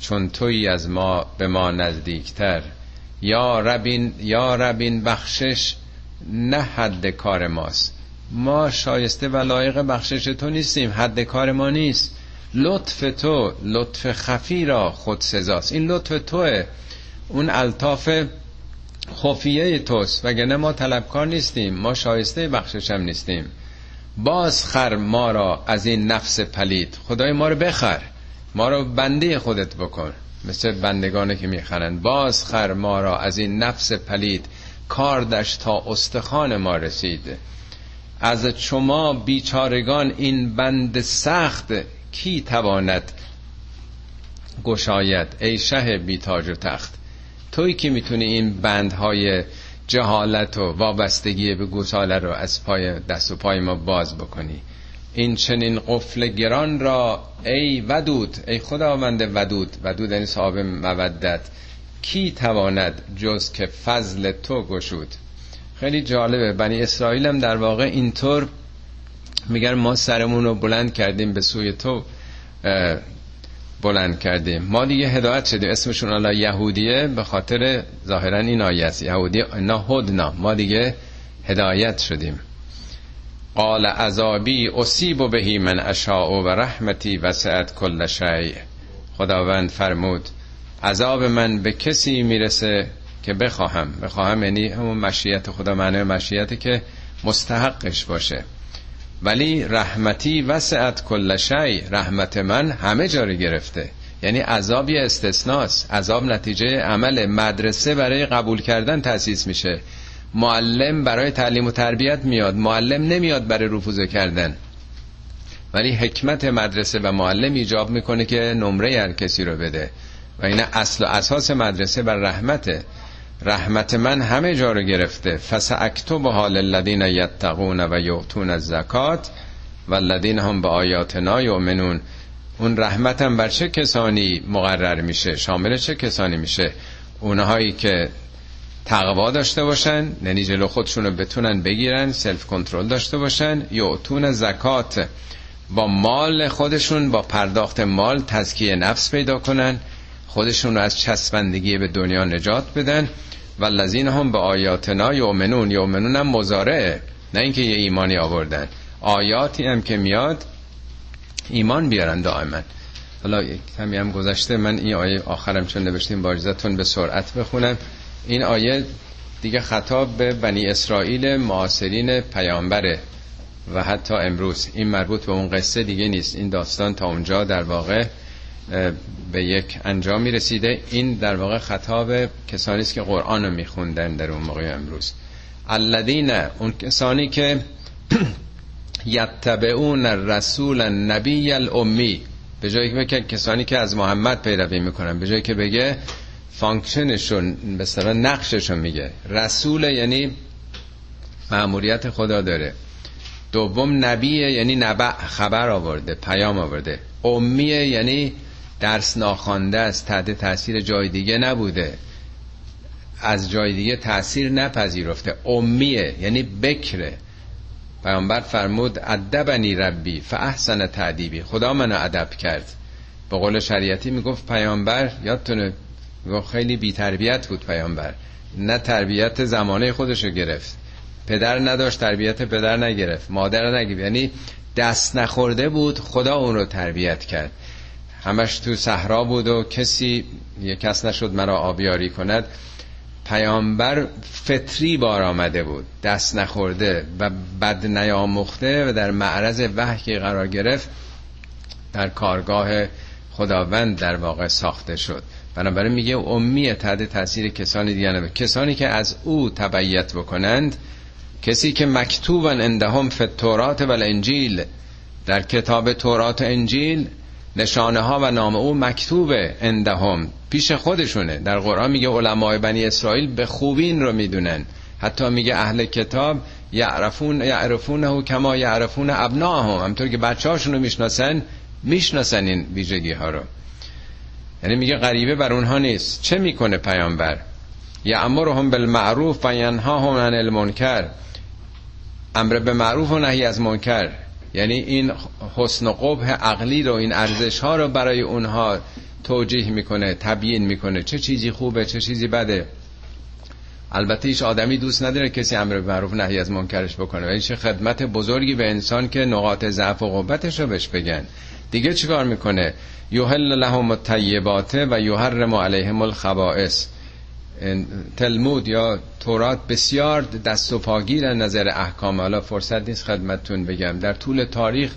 چون توی از ما به ما نزدیکتر. یا ربین یا ربین بخشش نه حد کار ماست. ما شایسته و لایق بخشش تو نیستیم حد کار ما نیست. لطف تو لطف خفی را خود سزاست. این لطف توه. اون الطاف خفیه توست. وگرنه ما طلبکار نیستیم ما شایسته بخشش هم نیستیم. باز خر ما را از این نفس پلید. خدای ما رو بخر. ما رو بنده خودت بکن. مثل بندگانه که می‌خرن باز خر ما را از این نفس پلید. کاردش تا استخان ما رسید. از شما بیچارگان این بند سخت کی تواند گشاید؟ ای شه بیتاج و تخت توی که می‌تونی این بندهای جهالت و وابستگی به گوساله رو از پای دست و پای ما باز بکنی؟ این چنین قفل گران را ای ودود ای خداوند ودود ودود یعنی صاحب مودت کی تواند جز که فضل تو گشود؟ خیلی جالبه. بنی اسرائیل هم در واقع اینطور میگن ما سرمون رو بلند کردیم به سوی تو بلند کردیم. ما دیگه هدایت شدیم. اسمشون حالا یهودیه به خاطر ظاهرا این آیه است. یهودی اینا هدنا. ما دیگه هدایت شدیم. قال عذابی اصیب بهی من اشاء و رحمتی وسعت کل شیء. خداوند فرمود عذاب من به کسی می‌رسه که بخواهم. بخواهم یعنی همون مشیت خدا معنی مشیت که مستحقش باشه. ولی رحمتی وسعت کل شی رحمت من همه جا رو گرفته. یعنی عذاب یه استثناست. عذاب نتیجه عمل مدرسه برای قبول کردن تأسیس میشه. معلم برای تعلیم و تربیت میاد. معلم نمیاد برای رفوزه کردن. ولی حکمت مدرسه و معلم ایجاب می‌کنه که نمره هر کسی رو بده. و این اصل و اساس مدرسه بر رحمته. رحمت من همه جا رو گرفته. به حال الذین یتقون و یعطون الزکات و الذین هم به آیاتنا یؤمنون. اون رحمتم بر چه کسانی مقرر میشه؟ شامل چه کسانی میشه؟ اونهایی که تقوا داشته باشن یعنی جلو خودشون رو بتونن بگیرن سلف کنترل داشته باشن یعطون زکات با مال خودشون با پرداخت مال تزکیه نفس پیدا کنن. خودشون رو از چسبندگی به دنیا نجات بدن و لذین هم به آیاتنا یومنون یومنون هم مزارعه نه اینکه یه ایمانی آوردن. آیاتی هم که میاد ایمان بیارن دائما. حالا کمی هم گذشته من این آیه آخرم چون نوشتیم باجزتون به سرعت بخونم. این آیه دیگه خطاب به بنی اسرائیل معاصرین پیامبره و حتی امروز. این مربوط به اون قصه دیگه نیست. این داستان تا اونجا در واقع به یک انجامی رسیده این در واقع خطاب کسانی است که قرآن رو میخوندن در اون موقع امروز. الذین اون کسانی که یتبعون الرسول النبی الامی به جایی که بگه کسانی که از محمد پیروی می‌کنن به جایی که بگه فانکشنشون به نقششون میگه. رسول یعنی معمولیت خدا داره. دوم نبیه یعنی نبع خبر آورده پیام آورده. امیه یعنی درس ناخوانده است تحت تاثیر جای دیگه نبوده. از جای دیگه تاثیر نپذیرفته. امیه یعنی بکره. پیامبر فرمود ادبنی ربی فاحسن تعدیبی خدا منو ادب کرد. به قول شریعتی می‌گفت پیامبر یادتونه خیلی بی تربیت بود پیامبر. نه تربیت زمانه خودشو گرفت. پدر نداشت تربیت پدر نگرفت. مادر نگرفت. یعنی دست نخورده بود خدا اون رو تربیت کرد. همش تو صحرا بود و کسی یک کس نشد مرا آبیاری کند. پیامبر فطری بار آمده بود. دست نخورده و بد نیاموخته و در معرض وحی قرار گرفت در کارگاه خداوند در واقع ساخته شد. بنابراین میگه امیه تحت تاثیر کسانی دیگه کسانی که از او تبعیت بکنند کسی که مکتوبن اندهم فی التورات و الانجیل. در کتاب تورات و انجیل نشانه ها و نام او مکتوبه اندهم پیش خودشونه. در قرآن میگه علمای بنی اسرائیل به خوبی این رو می‌دونن. حتی میگه اهل کتاب یعرفون یعرفونه کما یعرفون ابناهم. همطور که بچه هاشون رو می‌شناسن می‌شناسن این ویژگی ها رو. یعنی میگه غریبه بر اونها نیست. چه می‌کنه پیامبر؟ یعمرهم بالمعروف و ینهاهم عن المنکر. امر به معروف و نهی از منکر. یعنی این حسن و قبح عقلی رو این ارزش ها رو برای اونها توجیه می‌کنه تبیین می‌کنه. چه چیزی خوبه چه چیزی بده. البته هیچ آدمی دوست نداره کسی امر به معروف نهی از منکرش بکنه. ولی چه خدمت بزرگی به انسان که نقاط ضعف و قوتش رو بهش بگن. دیگه چیکار می‌کنه؟ یحل لهم الطیبات و یحرم علیهم الخبائث. تلمود یا تورات بسیار دست و پاگیر نظر احکام حالا فرصت نیست خدمتتون بگم. در طول تاریخ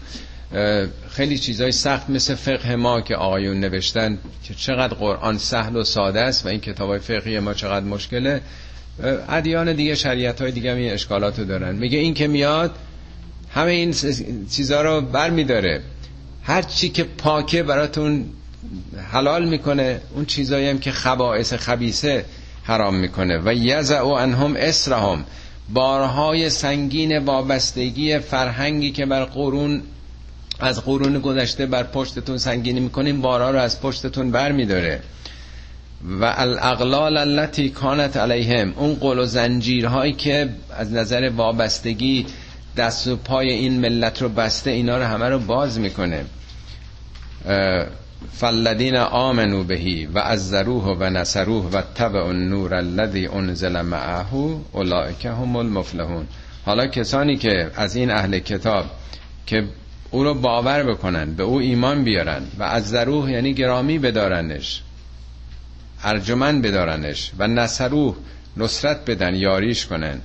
خیلی چیزای سخت مثل فقه ما که آقایون نوشتن که چقدر قرآن سهل و ساده است و این کتاب فقهی ما چقدر مشکله. ادیان دیگه شریعت های دیگه این اشکالاتو دارن. میگه این که میاد همه این چیزا رو بر میداره. هر چی که پاکه براتون حلال می‌کنه اون چیزایی هم که خبائث خبیسه حرام می‌کنه. و یزع و انهم اسرهم. بارهای سنگین وابستگی فرهنگی که بر قرون از قرون گذشته بر پشتتون سنگینی می‌کنیم بارها رو از پشتتون بر میداره و الاغلال التي کانت علیهم. اون قل و زنجیرهایی که از نظر وابستگی دست و پای این ملت رو بسته اینا رو همه رو باز می‌کنه. فالذین آمنوا بهی و عزروه و نصروه و تبع النور الذی انزل معه اولئک هم المفلحون. حالا کسانی که از این اهل کتاب که او رو باور بکنن به او ایمان بیارن و از ذروح یعنی گرامی بدارنش ارجمن بدارنش و نصروه نصرت بدن یاریش کنن.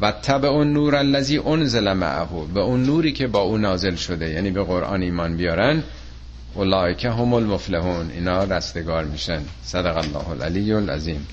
و تبع اون نور الذی انزل معه به اون نوری که با او نازل شده یعنی به قرآن ایمان بیارن اولئک هم المفلحون اینا رستگار میشن. صدق الله العلی العظیم.